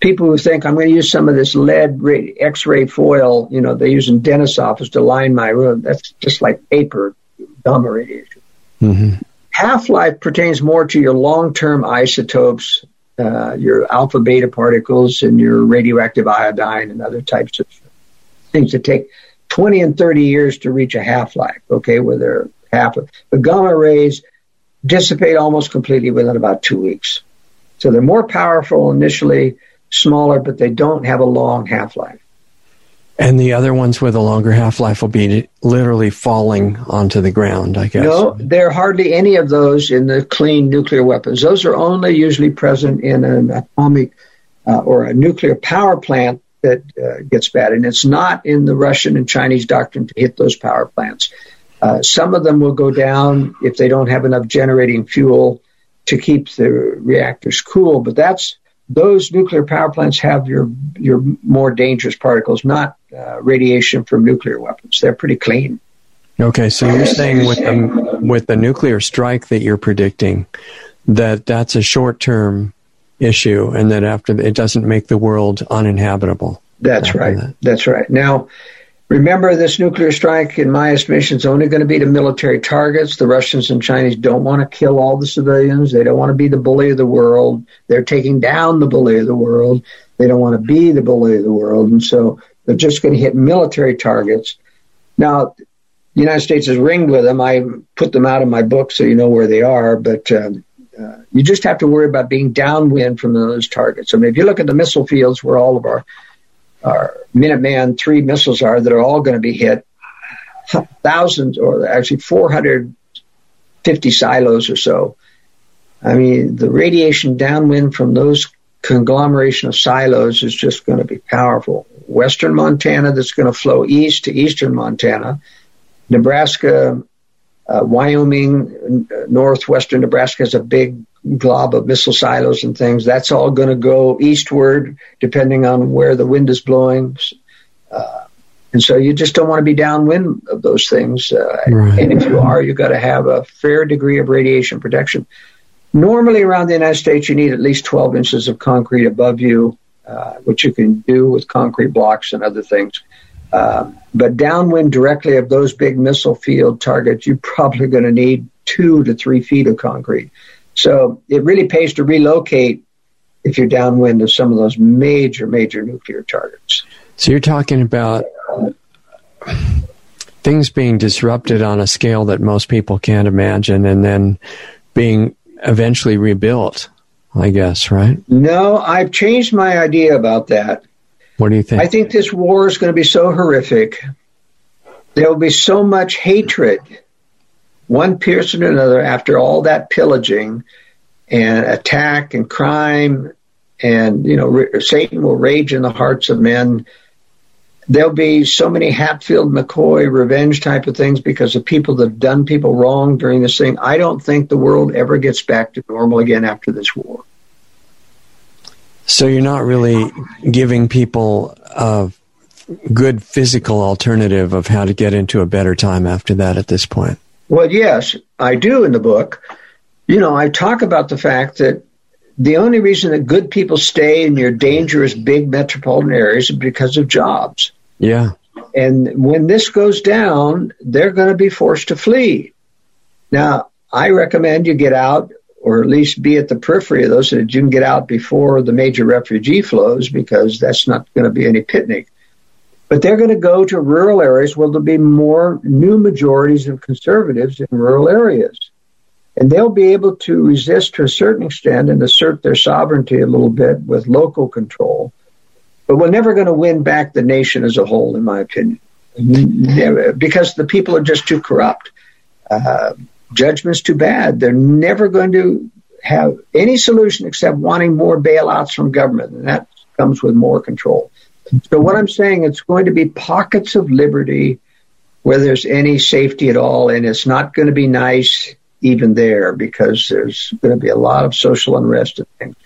People who think I'm going to use some of this lead ray, X-ray foil, you know, they use in dentist's office to line my room. That's just like paper, gamma radiation. hmm Half-life pertains more to your long-term isotopes, uh, your alpha beta particles and your radioactive iodine and other types of things that take 20 and 30 years to reach a half-life, okay, where they're half of, the gamma rays dissipate almost completely within about two weeks. So they're more powerful initially, smaller, but they don't have a long half-life. And the other ones with a longer half life will be literally falling onto the ground, I guess. No, there are hardly any of those in the clean nuclear weapons. Those are only usually present in an atomic uh, or a nuclear power plant that uh, gets bad. And it's not in the Russian and Chinese doctrine to hit those power plants. Uh, some of them will go down if they don't have enough generating fuel to keep the reactors cool, but that's those nuclear power plants have your your more dangerous particles, not uh, radiation from nuclear weapons. They're pretty clean. Okay, so you're saying with the with the nuclear strike that you're predicting that that's a short term issue, and that after it doesn't make the world uninhabitable. That's right. that. That's right. Now, remember, this nuclear strike, in my estimation, is only going to be to military targets. The Russians and Chinese don't want to kill all the civilians. They don't want to be the bully of the world. They're taking down the bully of the world. They don't want to be the bully of the world. And so they're just going to hit military targets. Now, the United States is ringed with them. I put them out in my book so you know where they are, but um, you just have to worry about being downwind from those targets. I mean, if you look at the missile fields where all of our our Minuteman three missiles are that are all going to be hit. Thousands, or actually 450 silos or so. I mean, the radiation downwind from those conglomeration of silos is just going to be powerful. Western Montana that's going to flow east to eastern Montana. Nebraska, uh, Wyoming, northwestern Nebraska is a big glob of missile silos and things. That's all going to go eastward depending on where the wind is blowing. Uh, and so you just don't want to be downwind of those things. Uh, right. And if you are, you've got to have a fair degree of radiation protection. Normally around the United States, you need at least 12 inches of concrete above you, uh, which you can do with concrete blocks and other things. Uh, but downwind directly of those big missile field targets, you're probably going to need two to three feet of concrete. So it really pays to relocate if you're downwind of some of those major, major nuclear targets. So you're talking about things being disrupted on a scale that most people can't imagine and then being eventually rebuilt, I guess, right? No, I've changed my idea about that. What do you think? I think this war is going to be so horrific. There will be so much hatred one piercing another after all that pillaging and attack and crime and you know Satan will rage in the hearts of men. There'll be so many Hatfield McCoy revenge type of things because of people that have done people wrong during this thing. I don't think the world ever gets back to normal again after this war. So you're not really giving people a good physical alternative of how to get into a better time after that at this point. Well, yes, I do in the book. You know, I talk about the fact that the only reason that good people stay in your dangerous big metropolitan areas is because of jobs. Yeah. And when this goes down, they're going to be forced to flee. Now, I recommend you get out or at least be at the periphery of those so that you can get out before the major refugee flows because that's not going to be any picnic. But they're going to go to rural areas where there'll be more new majorities of conservatives in rural areas. And they'll be able to resist to a certain extent and assert their sovereignty a little bit with local control. But we're never going to win back the nation as a whole, in my opinion, because the people are just too corrupt. Uh, judgment's too bad. They're never going to have any solution except wanting more bailouts from government, and that comes with more control. So what I'm saying, it's going to be pockets of liberty where there's any safety at all, and it's not going to be nice even there because there's going to be a lot of social unrest and things.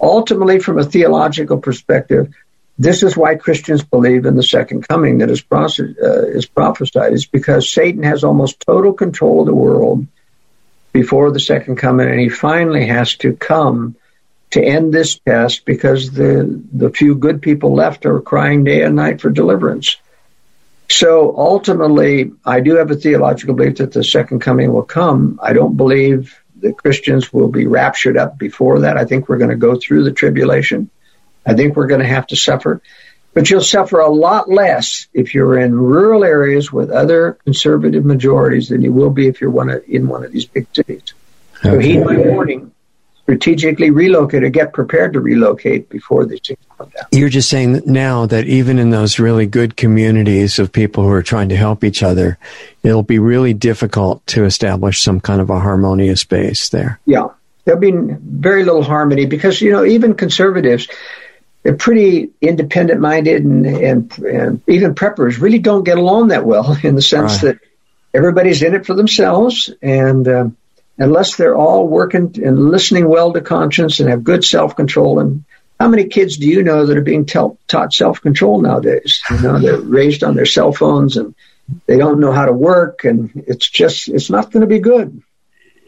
Ultimately, from a theological perspective, this is why Christians believe in the second coming that is, uh, is prophesied. It's because Satan has almost total control of the world before the second coming, and he finally has to come to end this test because the, the few good people left are crying day and night for deliverance. So ultimately, I do have a theological belief that the second coming will come. I don't believe that Christians will be raptured up before that. I think we're going to go through the tribulation. I think we're going to have to suffer. But you'll suffer a lot less if you're in rural areas with other conservative majorities than you will be if you're one of, in one of these big cities. Okay. So heed my warning strategically relocate or get prepared to relocate before these things come down. You're just saying now that even in those really good communities of people who are trying to help each other, it'll be really difficult to establish some kind of a harmonious base there. Yeah. There'll be very little harmony because, you know, even conservatives, they're pretty independent minded and, and, and, even preppers really don't get along that well in the sense right. that everybody's in it for themselves and, um, unless they're all working and listening well to conscience and have good self control. And how many kids do you know that are being taught self control nowadays? You know, they're raised on their cell phones and they don't know how to work, and it's just it's not going to be good.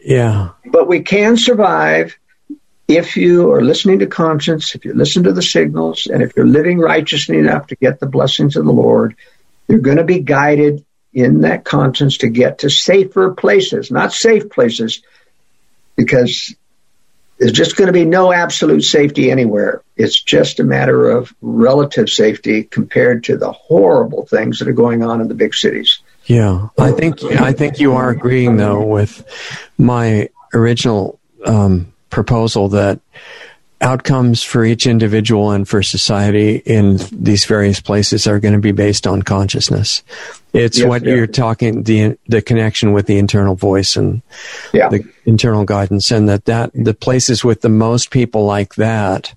Yeah. But we can survive if you are listening to conscience, if you listen to the signals, and if you're living righteously enough to get the blessings of the Lord, you're going to be guided in that conscience to get to safer places, not safe places, because there's just going to be no absolute safety anywhere. It's just a matter of relative safety compared to the horrible things that are going on in the big cities. Yeah, I think I think you are agreeing though with my original um, proposal that outcomes for each individual and for society in these various places are going to be based on consciousness. It's yes, what yeah. you're talking the the connection with the internal voice and yeah. the internal guidance, and that that the places with the most people like that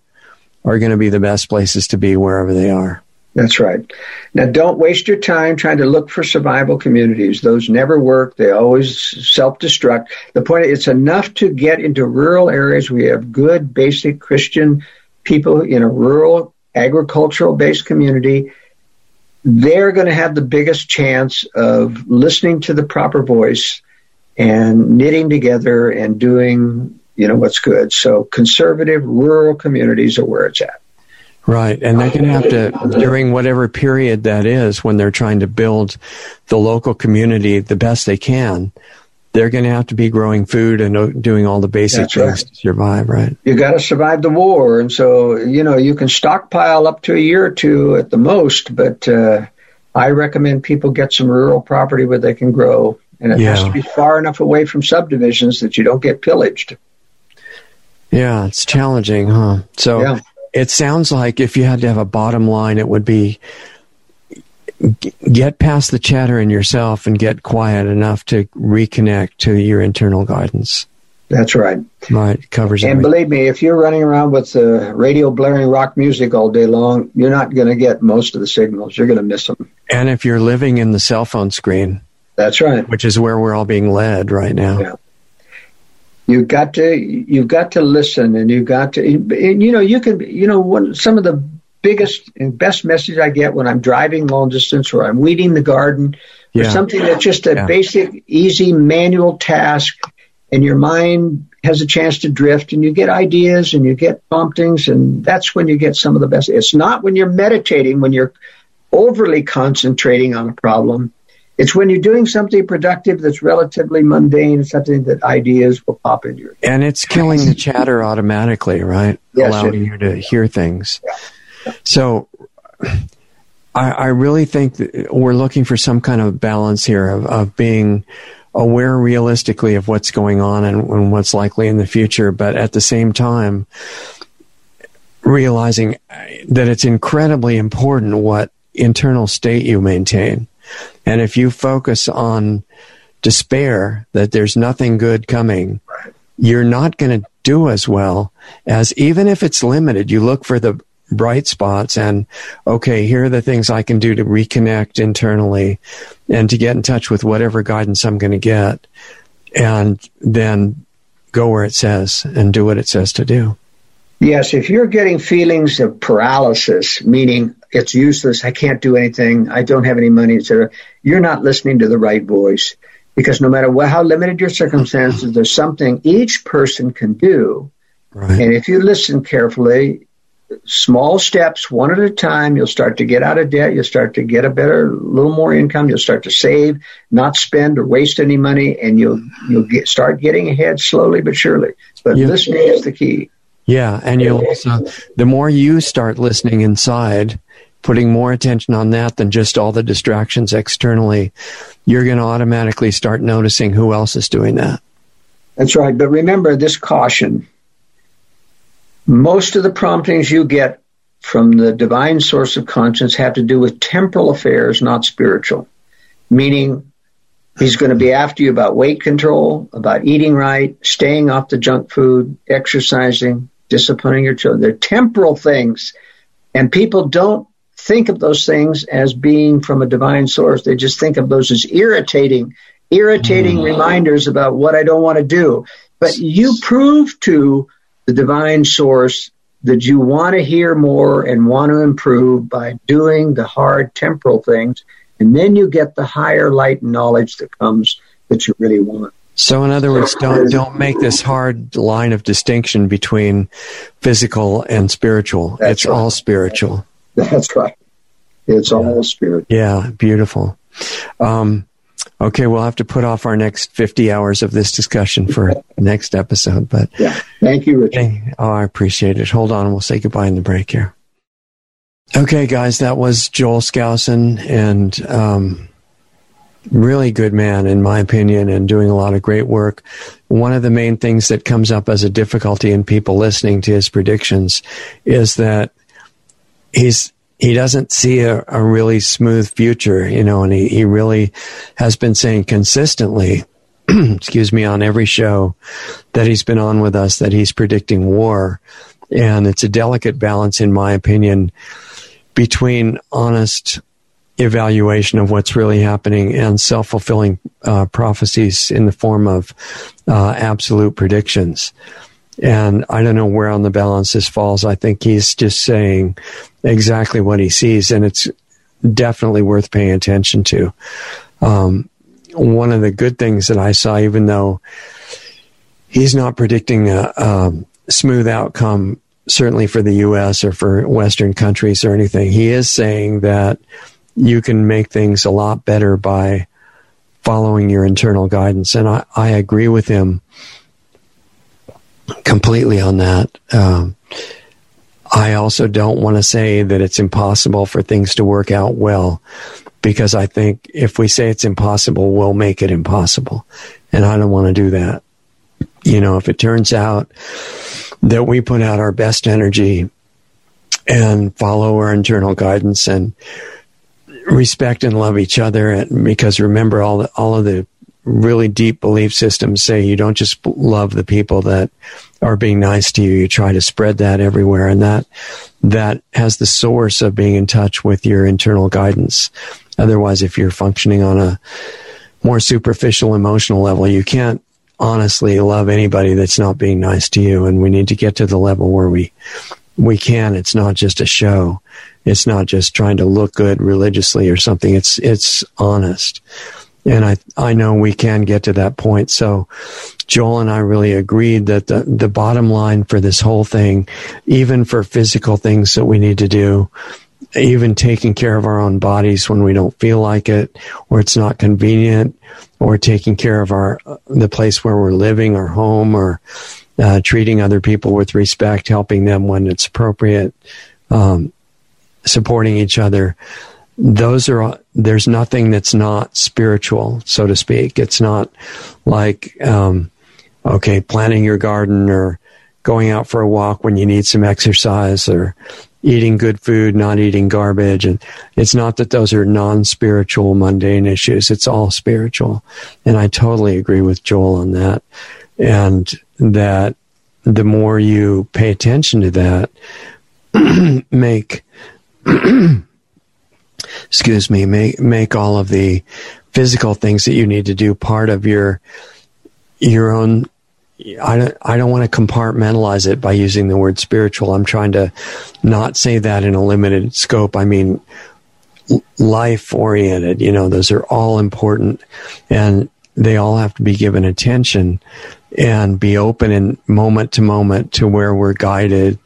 are going to be the best places to be wherever they are. That's right. Now, don't waste your time trying to look for survival communities. Those never work. They always self-destruct. The point is, it's enough to get into rural areas. We have good, basic Christian people in a rural, agricultural-based community. They're going to have the biggest chance of listening to the proper voice and knitting together and doing, you know, what's good. So, conservative rural communities are where it's at. Right. And they're going to have to, during whatever period that is, when they're trying to build the local community the best they can, they're going to have to be growing food and doing all the basic That's things right. to survive, right? You got to survive the war. And so, you know, you can stockpile up to a year or two at the most, but uh, I recommend people get some rural property where they can grow. And it yeah. has to be far enough away from subdivisions that you don't get pillaged. Yeah, it's challenging, huh? So, yeah it sounds like if you had to have a bottom line, it would be get past the chatter in yourself and get quiet enough to reconnect to your internal guidance. That's right. Right, covers. And everything. believe me, if you're running around with the radio blaring rock music all day long, you're not going to get most of the signals. You're going to miss them. And if you're living in the cell phone screen, that's right. Which is where we're all being led right now. Yeah. You've got to you've got to listen, and you've got to and, you know you can you know one some of the biggest and best message I get when I'm driving long distance or I'm weeding the garden yeah. or something that's just a yeah. basic, easy manual task, and your mind has a chance to drift, and you get ideas and you get promptings, and that's when you get some of the best. It's not when you're meditating when you're overly concentrating on a problem it's when you're doing something productive that's relatively mundane, something that ideas will pop into your head. And it's killing the chatter automatically, right? Yes, Allowing you to hear things. Yeah. So I, I, really think we're looking for some kind of balance here of, of being aware realistically of what's going on and, and what's likely in the future, but at the same time, realizing that it's incredibly important what internal state you maintain and if you focus on despair that there's nothing good coming, you're not going to do as well as even if it's limited. You look for the bright spots and okay, here are the things I can do to reconnect internally and to get in touch with whatever guidance I'm going to get and then go where it says and do what it says to do. Yes, if you're getting feelings of paralysis, meaning it's useless, I can't do anything, I don't have any money, etc., you're not listening to the right voice. Because no matter what, how limited your circumstances, there's something each person can do. Right. And if you listen carefully, small steps, one at a time, you'll start to get out of debt. You'll start to get a better, little more income. You'll start to save, not spend or waste any money, and you'll you'll get start getting ahead slowly but surely. But listening is the key. Yeah, and you'll also the more you start listening inside, putting more attention on that than just all the distractions externally, you're going to automatically start noticing who else is doing that. That's right. But remember this caution. Most of the promptings you get from the divine source of conscience have to do with temporal affairs, not spiritual. Meaning, he's going to be after you about weight control, about eating right, staying off the junk food, exercising, disciplining your children. They're temporal things. And people don't think of those things as being from a divine source. They just think of those as irritating, irritating mm. reminders about what I don't want to do. But you prove to the divine source that you want to hear more and want to improve by doing the hard temporal things. And then you get the higher light and knowledge that comes that you really want. So, in other words, don't don't make this hard line of distinction between physical and spiritual. That's it's right. all spiritual. That's right. It's yeah. all spiritual. Yeah, beautiful. Um, okay, we'll have to put off our next fifty hours of this discussion for next episode. But yeah, thank you, Richard. oh, I appreciate it. Hold on, we'll say goodbye in the break here. Okay, guys, that was Joel Skousen, and um, really good man, in my opinion, and doing a lot of great work. One of the main things that comes up as a difficulty in people listening to his predictions is that he's he doesn't see a, a really smooth future, you know, and he, he really has been saying consistently, excuse me, on every show that he's been on with us that he's predicting war. And it's a delicate balance, in my opinion, between honest evaluation of what's really happening and self fulfilling uh, prophecies in the form of uh, absolute predictions. And I don't know where on the balance this falls. I think he's just saying exactly what he sees, and it's definitely worth paying attention to. Um, one of the good things that I saw, even though he's not predicting a, a smooth outcome, certainly for the U.S. or for Western countries or anything, he is saying that you can make things a lot better by following your internal guidance. And I, I agree with him completely on that. Um, I also don't want to say that it's impossible for things to work out well because I think if we say it's impossible, we'll make it impossible. And I don't want to do that. You know, if it turns out that we put out our best energy and follow our internal guidance and respect and love each other. And because remember, all the, all of the really deep belief systems say you don't just love the people that are being nice to you. You try to spread that everywhere, and that that has the source of being in touch with your internal guidance. Otherwise, if you're functioning on a more superficial emotional level, you can't honestly love anybody that's not being nice to you. And we need to get to the level where we we can. It's not just a show. It's not just trying to look good religiously or something. It's it's honest. And I I know we can get to that point. So Joel and I really agreed that the, the bottom line for this whole thing, even for physical things that we need to do, even taking care of our own bodies when we don't feel like it or it's not convenient or taking care of our the place where we're living our home or uh, treating other people with respect helping them when it's appropriate um, supporting each other those are there's nothing that's not spiritual so to speak. It's not like um, okay planting your garden or going out for a walk when you need some exercise or eating good food not eating garbage. And it's not that those are non-spiritual mundane issues. It's all spiritual. And i totally agree with joel on that. And that the more you pay attention to that make excuse me, make make all of the physical things that you need to do part of your your own I don't, I don't want to compartmentalize it by using the word spiritual. I'm trying to not say that in a limited scope. I mean, life oriented, you know, those are all important and they all have to be given attention and be open in moment to moment to where we're guided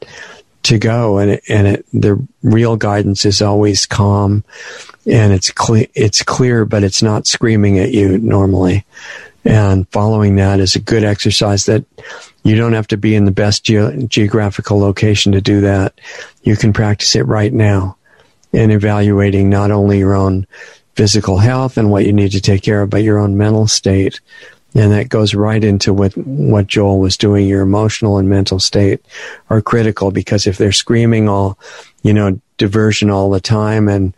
to go and it, and it, the real guidance is always calm and it's clear it's clear but it's not screaming at you normally and following that is a good exercise that you don't have to be in the best ge- geographical location to do that you can practice it right now in evaluating not only your own physical health and what you need to take care of but your own mental state and that goes right into what, what Joel was doing. Your emotional and mental state are critical because if they're screaming all, you know, diversion all the time, and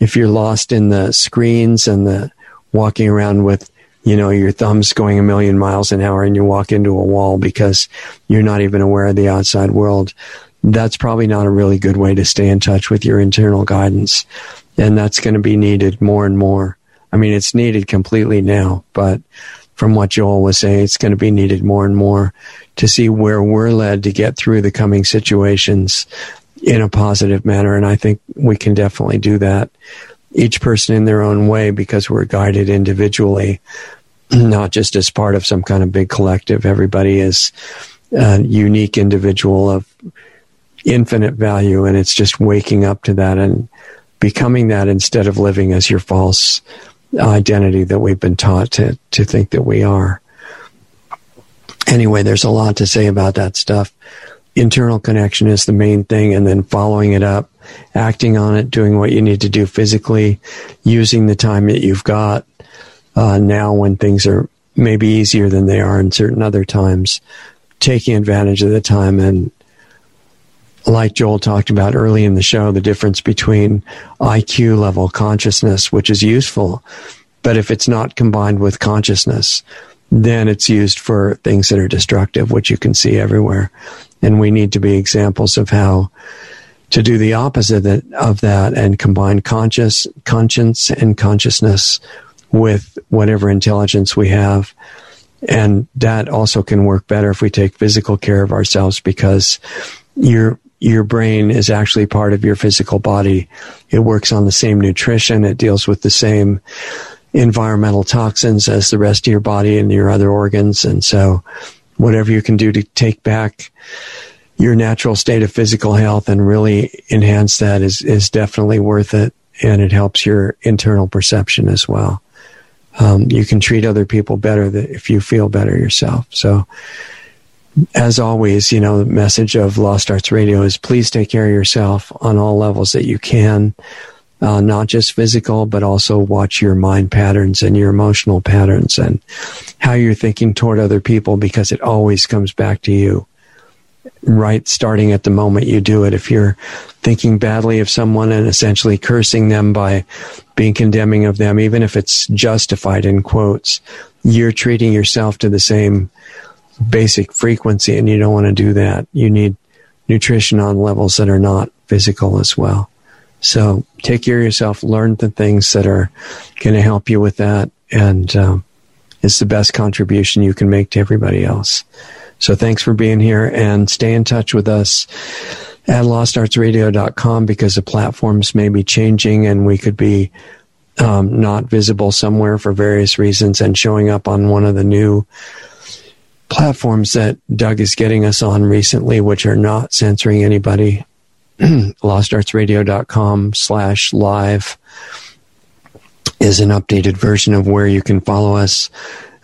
if you're lost in the screens and the walking around with, you know, your thumbs going a million miles an hour and you walk into a wall because you're not even aware of the outside world, that's probably not a really good way to stay in touch with your internal guidance. And that's going to be needed more and more. I mean, it's needed completely now, but from what Joel was saying, it's going to be needed more and more to see where we're led to get through the coming situations in a positive manner. And I think we can definitely do that. Each person in their own way because we're guided individually, not just as part of some kind of big collective. Everybody is a unique individual of infinite value. And it's just waking up to that and becoming that instead of living as your false identity that we've been taught to, to think that we are. Anyway, there's a lot to say about that stuff. Internal connection is the main thing, and then following it up, acting on it, doing what you need to do physically, using the time that you've got uh, now when things are maybe easier than they are in certain other times, taking advantage of the time and like Joel talked about early in the show, the difference between IQ level consciousness, which is useful, but if it's not combined with consciousness, then it's used for things that are destructive, which you can see everywhere. And we need to be examples of how to do the opposite of that and combine conscious, conscience and consciousness with whatever intelligence we have. And that also can work better if we take physical care of ourselves because your your brain is actually part of your physical body. It works on the same nutrition. It deals with the same environmental toxins as the rest of your body and your other organs. And so whatever you can do to take back your natural state of physical health and really enhance that is, is definitely worth it. And it helps your internal perception as well. Um, you can treat other people better if you feel better yourself. So as always, you know, the message of Lost Arts Radio is please take care of yourself on all levels that you can, uh, not just physical, but also watch your mind patterns and your emotional patterns and how you're thinking toward other people because it always comes back to you. Right, starting at the moment you do it. If you're thinking badly of someone and essentially cursing them by being condemning of them, even if it's justified in quotes, you're treating yourself to the same basic frequency, and you don't want to do that. You need nutrition on levels that are not physical as well. So take care of yourself, learn the things that are going to help you with that, and um, it's the best contribution you can make to everybody else. So thanks for being here and stay in touch with us at lostartsradio.com because the platforms may be changing and we could be um, not visible somewhere for various reasons and showing up on one of the new platforms that Doug is getting us on recently, which are not censoring anybody. LostArtsRadio.com slash live is an updated version of where you can follow us.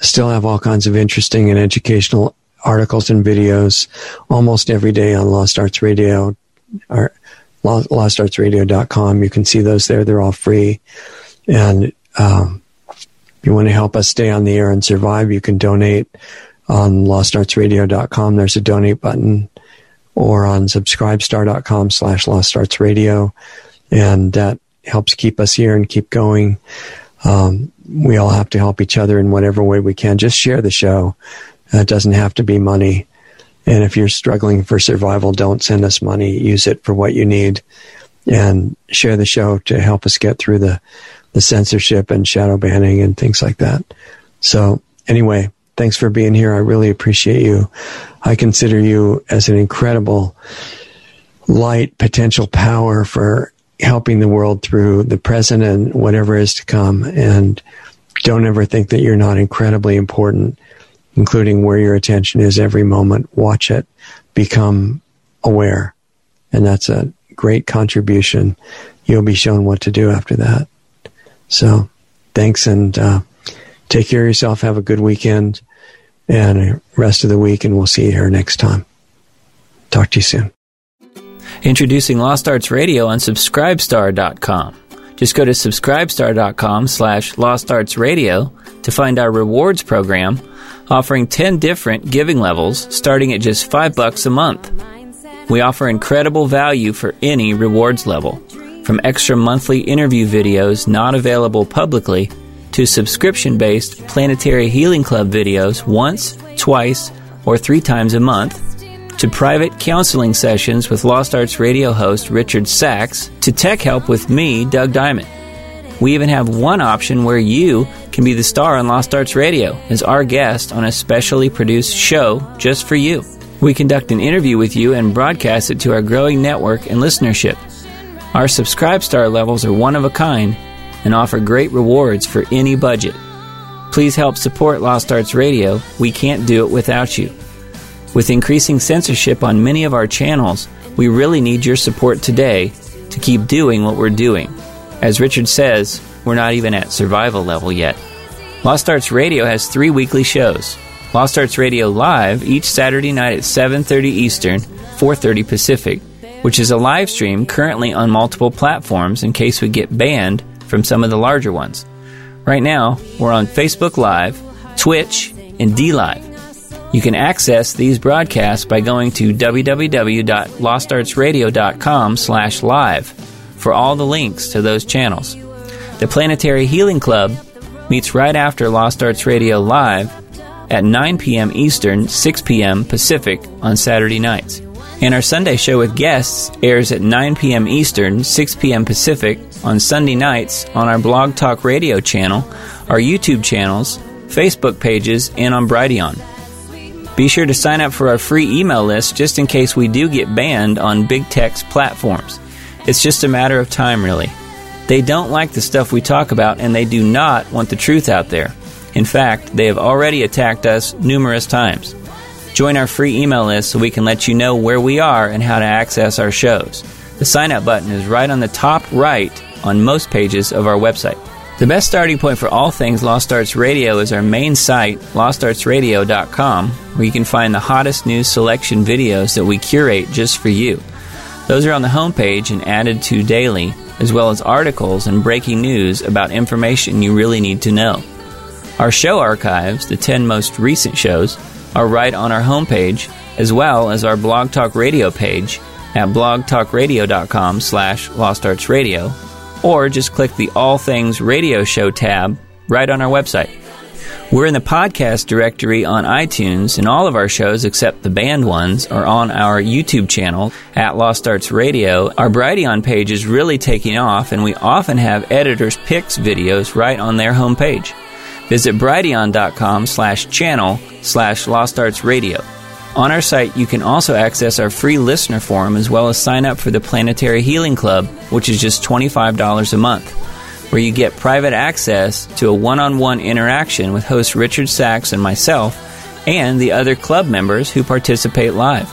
Still have all kinds of interesting and educational articles and videos almost every day on Lost Arts Radio or lostartsradio.com. You can see those there. They're all free. And um, if you want to help us stay on the air and survive, you can donate on lostartsradio.com. There's a donate button or on subscribestar.com slash lostartsradio. And that helps keep us here and keep going. Um, we all have to help each other in whatever way we can. Just share the show. It doesn't have to be money. And if you're struggling for survival, don't send us money. Use it for what you need and share the show to help us get through the, the censorship and shadow banning and things like that. So anyway, Thanks for being here. I really appreciate you. I consider you as an incredible light potential power for helping the world through the present and whatever is to come. And don't ever think that you're not incredibly important, including where your attention is every moment. Watch it. Become aware. And that's a great contribution. You'll be shown what to do after that. So thanks and uh, take care of yourself. Have a good weekend and rest of the week, and we'll see you here next time. Talk to you soon. Introducing Lost Arts Radio on Subscribestar.com. Just go to subscribestar.com slash Lost Arts Radio to find our rewards program offering 10 different giving levels starting at just 5 bucks a month. We offer incredible value for any rewards level, from extra monthly interview videos not available publicly to subscription based Planetary Healing Club videos once, twice, or three times a month, to private counseling sessions with Lost Arts radio host Richard Sacks, to tech help with me, Doug Diamond. We even have one option where you can be the star on Lost Arts Radio as our guest on a specially produced show just for you. We conduct an interview with you and broadcast it to our growing network and listenership. Our subscribe star levels are one of a kind and offer great rewards for any budget. Please help support Lost Arts Radio. We can't do it without you. With increasing censorship on many of our channels, we really need your support today to keep doing what we're doing. As Richard says, we're not even at survival level yet. Lost Arts Radio has three weekly shows. Lost Arts Radio Live each Saturday night at 7:30 Eastern, 4:30 Pacific, which is a live stream currently on multiple platforms in case we get banned from some of the larger ones. Right now, we're on Facebook Live, Twitch, and DLive. You can access these broadcasts by going to www.lostartsradio.com slash live for all the links to those channels. The Planetary Healing Club meets right after Lost Arts Radio Live at 9 p.m. Eastern, 6 p.m. Pacific on Saturday nights. And our Sunday show with guests airs at 9 p.m. Eastern, 6 p.m. Pacific on Sunday nights on our Blog Talk Radio channel, our YouTube channels, Facebook pages, and on Brighteon. Be sure to sign up for our free email list just in case we do get banned on big tech's platforms. It's just a matter of time, really. They don't like the stuff we talk about, and they do not want the truth out there. In fact, they have already attacked us numerous times. Join our free email list so we can let you know where we are and how to access our shows. The sign up button is right on the top right on most pages of our website. The best starting point for all things Lost Arts Radio is our main site, lostartsradio.com, where you can find the hottest news selection videos that we curate just for you. Those are on the homepage and added to daily, as well as articles and breaking news about information you really need to know. Our show archives, the 10 most recent shows, are right on our homepage, as well as our Blog Talk Radio page at blogtalkradio.com slash lostartsradio, or just click the All Things Radio Show tab right on our website. We're in the podcast directory on iTunes, and all of our shows, except the banned ones, are on our YouTube channel at Lost Arts Radio. Our Brighteon page is really taking off, and we often have editors' picks videos right on their homepage. Visit brighteon.com slash channel slash Lost Arts Radio. On our site, you can also access our free listener forum as well as sign up for the Planetary Healing Club, which is just $25 a month, where you get private access to a one on one interaction with host Richard Sacks and myself, and the other club members who participate live.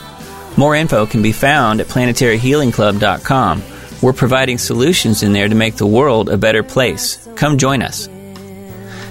More info can be found at planetaryhealingclub.com. We're providing solutions in there to make the world a better place. Come join us.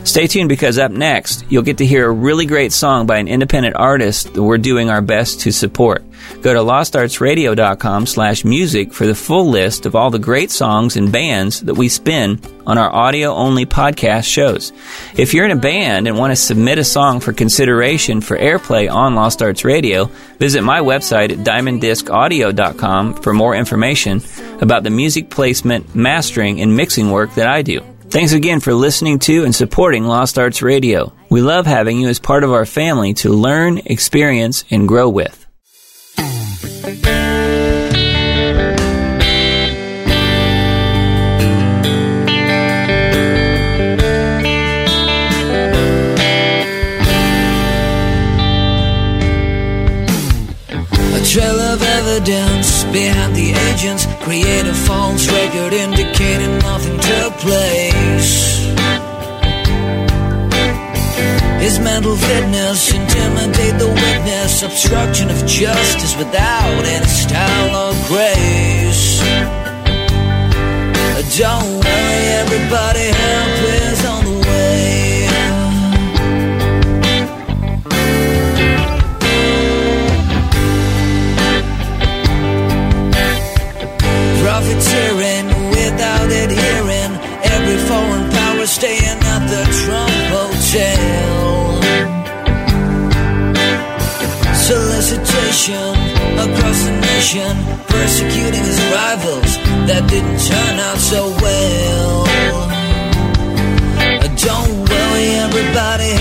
Stay tuned because up next, you'll get to hear a really great song by an independent artist that we're doing our best to support. Go to lostartsradio.com slash music for the full list of all the great songs and bands that we spin on our audio-only podcast shows. If you're in a band and want to submit a song for consideration for airplay on Lost Arts Radio, visit my website at diamonddiscaudio.com for more information about the music placement, mastering, and mixing work that I do. Thanks again for listening to and supporting Lost Arts Radio. We love having you as part of our family to learn, experience, and grow with. A trail of evidence behind the agents create a false record indicating nothing took place. His mental fitness intimidate the witness, obstruction of justice without any style or grace. Don't worry, everybody, Solicitation across the nation, persecuting his rivals that didn't turn out so well. Don't worry, everybody,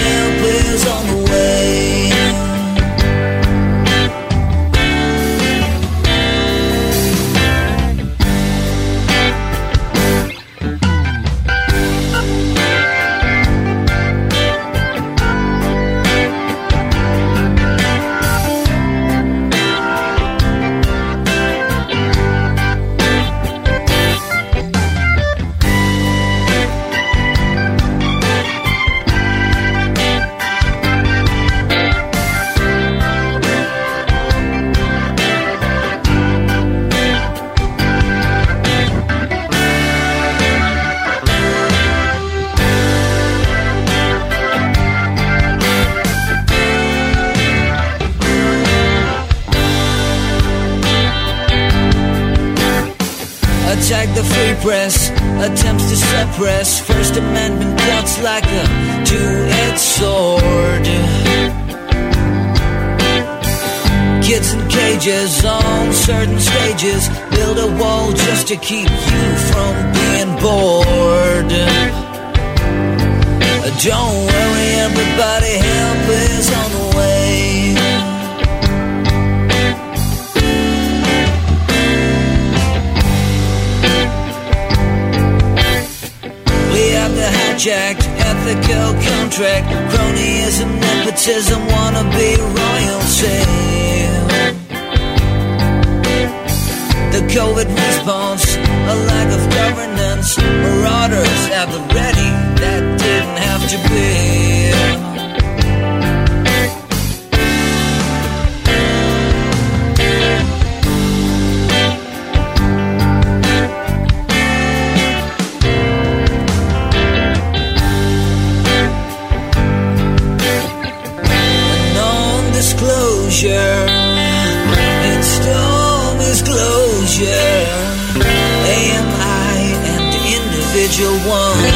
the press, attempts to suppress First Amendment cuts like a two-edged sword. Kids in cages on certain stages build a wall just to keep you from being bored. Don't worry, everybody, help is on the way. Hijacked ethical contract, cronyism, nepotism, wanna be royalty. The COVID response, a lack of governance, marauders at the ready, that didn't have to be. One.